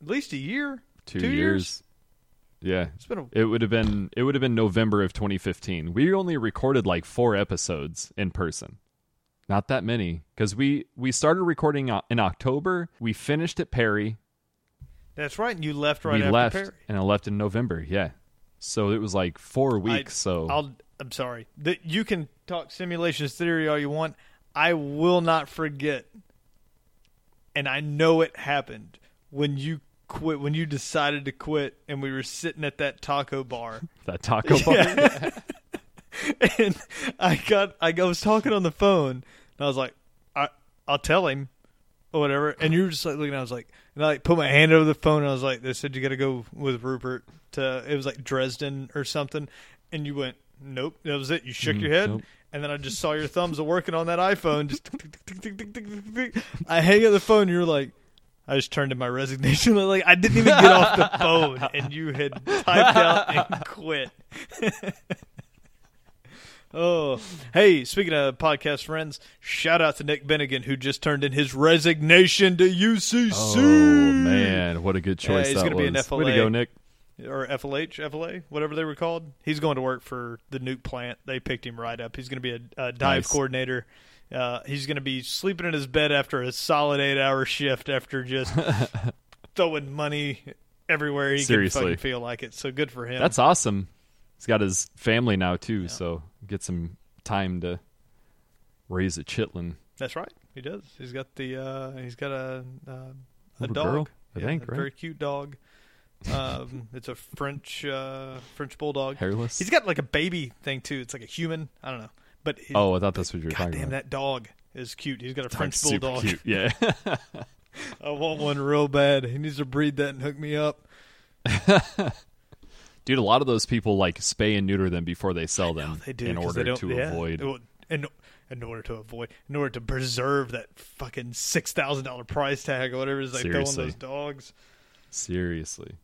At least a year. Two, Two years. Yeah. It's been a It would have been it would have been November of 2015. We only recorded like four episodes in person. Not that many because we we started recording in October. We finished at Perry. that's right. And you left right we after left Perry. and I left in November. Yeah. So it was like four weeks. so I'll. I'm sorry. That you can talk simulations theory all you want. I will not forget. And I know it happened when you quit. When you decided to quit, and we were sitting at that taco bar. <laughs> that taco bar. <laughs> Yeah. <laughs> and I got I was talking on the phone and I was like, I I'll tell him or whatever. And you were just like looking at I was like and I like put my hand over the phone and I was like, They said you gotta go with Rupert to it was like Dresden or something and you went, Nope, that was it. You shook Mhm, your head nope. and then I just saw your thumbs working on that iPhone just. I hang up the phone you're like I just turned in my resignation. <laughs> Like I didn't even get off the phone, and you had typed out and quit. <laughs> oh, hey! Speaking of podcast friends, shout out to Nick Bennigan who just turned in his resignation to UCC. Oh man, what a good Yeah, choice he's gonna was. be an Way to FLA. go, Nick. or FLH, FLA, whatever they were called. He's going to work for the nuke plant. They picked him right up. He's going to be a, a dive Nice. coordinator. Uh, he's going to be sleeping in his bed after a solid eight-hour shift after just <laughs> throwing money everywhere he Seriously. can fucking feel like it. So good for him. That's awesome. He's got his family now too, so get some time to raise a chitlin. That's right. He does. He's got the. Uh, he's got a uh, a Little dog. girl, I Yeah, think, a right? very cute dog. Um, <laughs> it's a French uh, French bulldog. Hairless. He's got like a baby thing too. It's like a human. I don't know, but oh, I thought that's what you were God talking damn, about. that dog is cute. He's got a French bulldog. cute. Yeah. <laughs> I want one real bad. He needs to breed that and hook me up. <laughs> Dude, a lot of those people like spay and neuter them before they sell them They do in order to yeah. avoid. In, in order to avoid, in order to preserve that fucking six thousand dollar price tag or whatever it is they throw on those dogs. Seriously.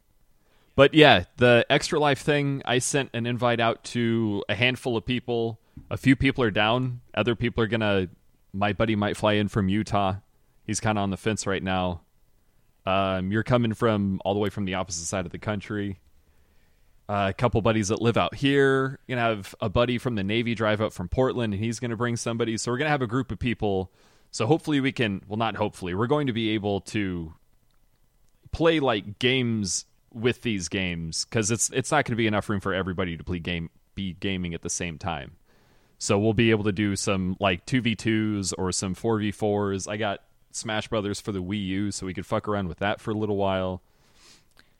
But yeah, the extra life thing, I sent an invite out to a handful of people. A few people are down. Other people are to my buddy might fly in from Utah. He's kind of on the fence right now. Um, you're coming from all the way from the opposite side of the country. Uh, a couple buddies that live out here. You're gonna have a buddy from the Navy drive up from Portland, and he's gonna bring somebody. So we're gonna have a group of people. So hopefully we can. Well, not hopefully. We're going to be able to play like games with these games because it's it's not going to be enough room for everybody to play game be gaming at the same time. So we'll be able to do some like two v twos or some four v fours. I got Smash Brothers for the Wii U, so we could fuck around with that for a little while.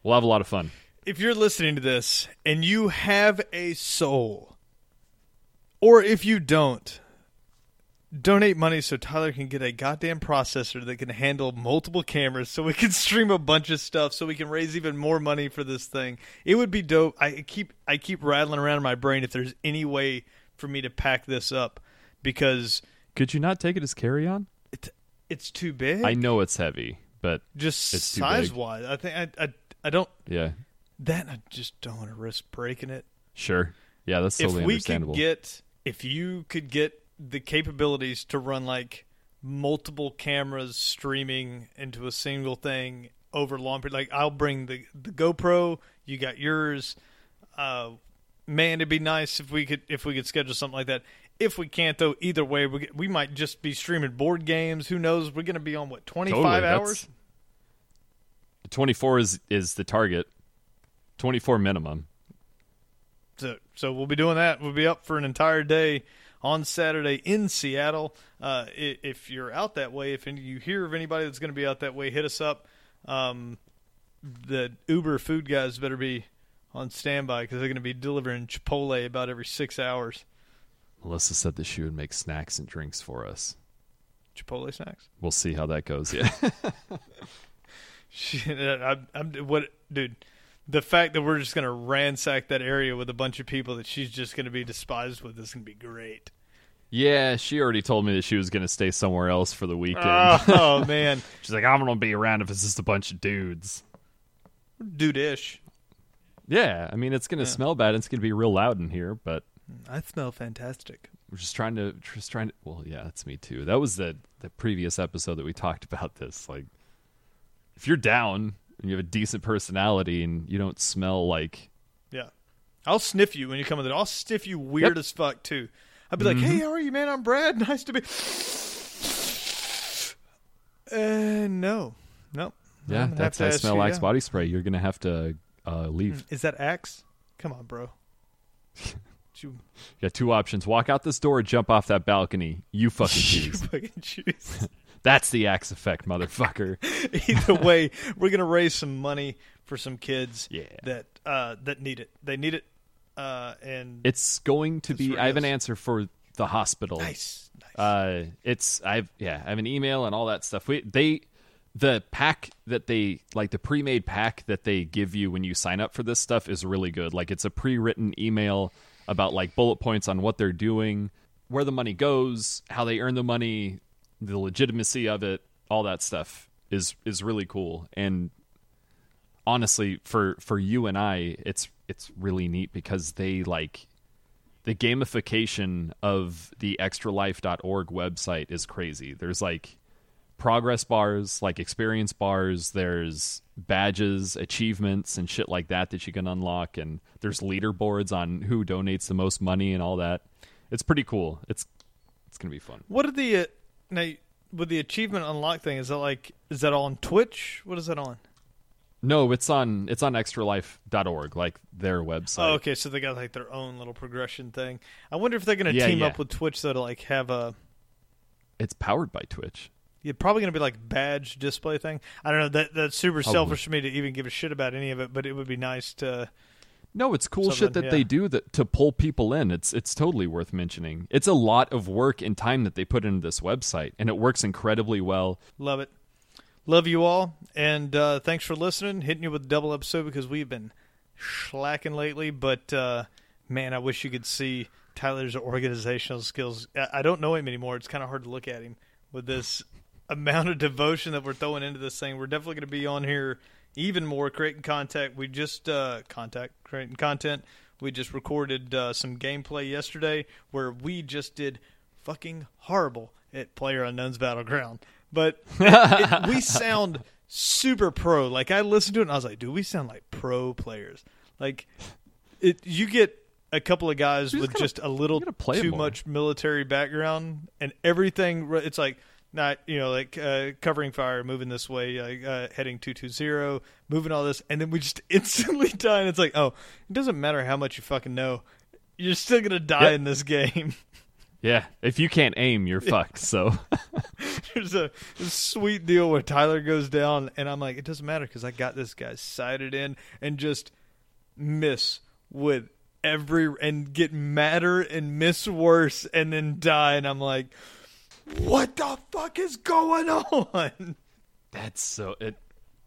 We'll have a lot of fun. If you're listening to this and you have a soul, or if you don't, donate money so Tyler can get a goddamn processor that can handle multiple cameras so we can <laughs> stream a bunch of stuff so we can raise even more money for this thing. It would be dope. I keep I keep rattling around in my brain if there's any way for me to pack this up because Could you not take it as carry on? it, it's too big. I know it's heavy, but just it's too big. size wise. I think I, I I don't yeah, that I just don't want to risk breaking it. sure. Yeah, that's totally if we understandable. could get if you could get the capabilities to run like multiple cameras streaming into a single thing over long period like i'll bring the the gopro you got yours uh man it'd be nice if we could if we could schedule something like that if we can't though either way we, we might just be streaming board games who knows we're gonna be on what 25 Totally, hours 24 is is the target. 24 minimum. So, so we'll be doing that. We'll be up for an entire day on Saturday in Seattle. Uh, if you're out that way, if you hear of anybody that's going to be out that way, hit us up. Um, the Uber food guys better be on standby because they're going to be delivering Chipotle about every six hours. Melissa said that she would make snacks and drinks for us. Chipotle snacks. We'll see how that goes. Yeah. <laughs> Shit, I'm, I'm what, dude. The fact that we're just gonna ransack that area with a bunch of people that she's just gonna be despised with is gonna be great. yeah, she already told me that she was going to stay somewhere else for the weekend. Oh, oh <laughs> man, She's like, I'm going to be around if it's just a bunch of dudes. dude-ish. Yeah, I mean, it's going to Yeah. smell bad. It's going to be real loud in here, but I smell fantastic. we're just trying to just trying to. Well, yeah, that's me too. That was the the previous episode that we talked about this. Like, if you're down and you have a decent personality and you don't smell like Yeah, I'll sniff you when you come in. There. I'll sniff you weird Yep. as fuck too. I'll be like, Mm-hmm. "Hey, how are you, man? I'm Brad. <laughs> Nice to be." Uh, no, no. yeah, that's I smell you, Axe yeah. body spray. You're gonna have to uh, leave. Is that Axe? Come on, bro. <laughs> you, got two options: walk out this door, or jump off that balcony. You fucking <laughs> choose you fucking choose. That's the Axe effect, motherfucker. <laughs> Either way, we're gonna raise some money for some kids Yeah. that uh, that need it. They need it, uh, and It's going to be. I have an answer for the hospital. nice, nice. Uh, it's I've yeah I have an email and all that stuff. We they the pack that they like the pre-made pack that they give you when you sign up for this stuff is really good. Like it's a pre-written email about like bullet points on what they're doing, where the money goes, how they earn the money, the legitimacy of it, all that stuff is is really cool. And honestly, for for you and I, it's it's really neat because they like the gamification of the extralife.org website is crazy. There's like progress bars, like experience bars, there's badges, achievements and shit like that that you can unlock and there's leaderboards on who donates the most money and all that. It's pretty cool. It's it's going to be fun. what are the now with the achievement unlock thing? Is that like is that on Twitch? What is that on? No, it's on it's on extralife.org, like their website. Oh, okay, so they got like their own little progression thing. I wonder if they're gonna Yeah, team yeah. up with Twitch though to like have a It's powered by Twitch. You're probably going to be like badge display thing. I don't know. That that's super Probably. selfish for me to even give a shit about any of it, but it would be nice to. No, it's cool shit that yeah. they do that to pull people in. It's it's totally worth mentioning. It's a lot of work and time that they put into this website, and it works incredibly well. Love it. Love you all, and uh, thanks for listening. Hitting you with a double episode because we've been slacking lately, but uh, man, I wish you could see Tyler's organizational skills. I, I don't know him anymore. It's kind of hard to look at him with this <laughs> amount of devotion that we're throwing into this thing. We're definitely going to be on here even more creating content. We just uh, contact creating content. We just recorded uh, some gameplay yesterday where we just did fucking horrible at Player Unknown's Battleground, but it, we <laughs> sound super pro. Like I listened to it and I was like, dude, we sound like pro players. Like it, you get a couple of guys just with gotta- just a little you gotta play it too more. much military background and everything. It's like not you know like uh, covering fire, moving this way, like, uh, heading two two zero, moving all this, and then we just <laughs> instantly die. And it's like, oh, it doesn't matter how much you fucking know, you're still gonna die Yep. in this game. Yeah, if you can't aim, you're <laughs> fucked. So <laughs> There's a, a sweet deal where Tyler goes down, and I'm like, it doesn't matter because I got this guy sighted in and just miss with every and get madder and miss worse and then die. And I'm like, what the fuck is going on? that's so it.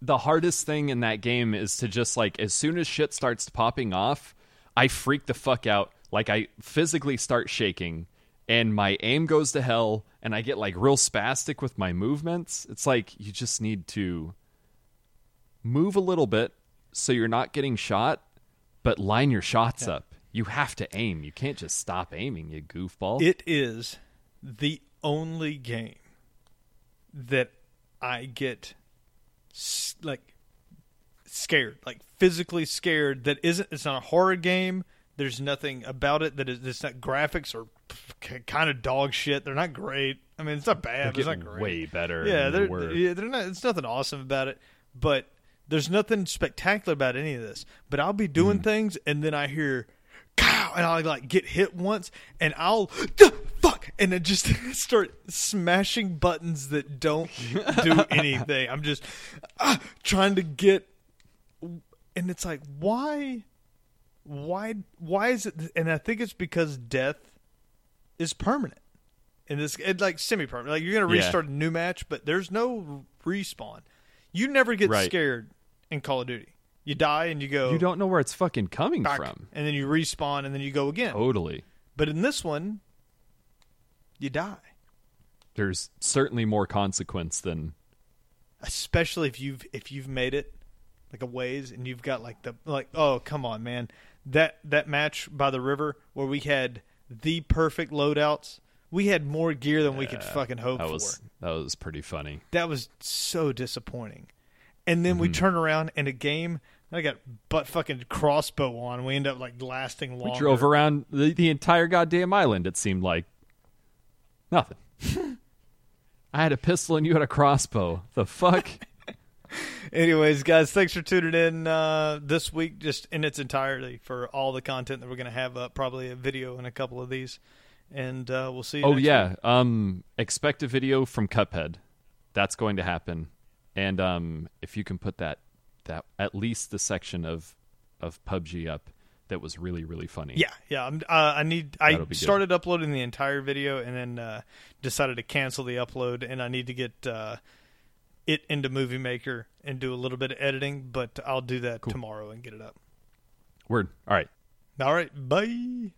The hardest thing in that game is to just like as soon as shit starts popping off, I freak the fuck out. Like I physically start shaking, and my aim goes to hell, and I get like real spastic with my movements. It's like you just need to move a little bit so you're not getting shot, but line your shots up. You have to aim. You can't just stop aiming, you goofball. It is the only game that I get like scared, like physically scared. That isn't. It's not a horror game. There's nothing about it that is. It's not graphics or kind of dog shit. They're not great. I mean, it's not bad. It's not great. way better. Yeah, they they're, were. yeah, they're not. It's nothing awesome about it, but there's nothing spectacular about any of this. But I'll be doing hmm. things, and then I hear, "cow," and I'll like get hit once, and I'll fuck, and then just <laughs> start smashing buttons that don't do <laughs> anything. I'm just ah, trying to get, and it's like, why, why, why is it? And I think it's because death is permanent. And this, it's like semi-permanent. Like you're gonna Yeah. restart a new match, but there's no respawn. You never get Right. scared in Call of Duty. You die and you go You don't know where it's fucking coming back, from. and then you respawn, and then you go again. Totally. But in this one, you die. There's certainly more consequence than especially if you've if you've made it like a ways and you've got like the like oh come on man that that match by the river where we had the perfect loadouts we had more gear than we could fucking hope that for was that was pretty funny. that was so disappointing and then Mm-hmm. we turn around in a game I got butt fucking crossbow on we end up like lasting longer We drove around the, the entire goddamn island. It seemed like nothing. I had a pistol and you had a crossbow. The fuck? <laughs> Anyways, guys, thanks for tuning in uh, this week, just in its entirety, for all the content that we're going to have up. Probably a video in a couple of these, and uh, we'll see. You oh yeah. Um, expect a video from Cuphead. That's going to happen. And um, if you can put that that at least the section of of PUBG up that was really really funny. yeah, yeah. I'm, uh, I need. I That'll good. started uploading the entire video, and then uh, decided to cancel the upload, and I need to get uh, it into Movie Maker and do a little bit of editing. But I'll do that tomorrow and get it up. Word. All right. All right, bye.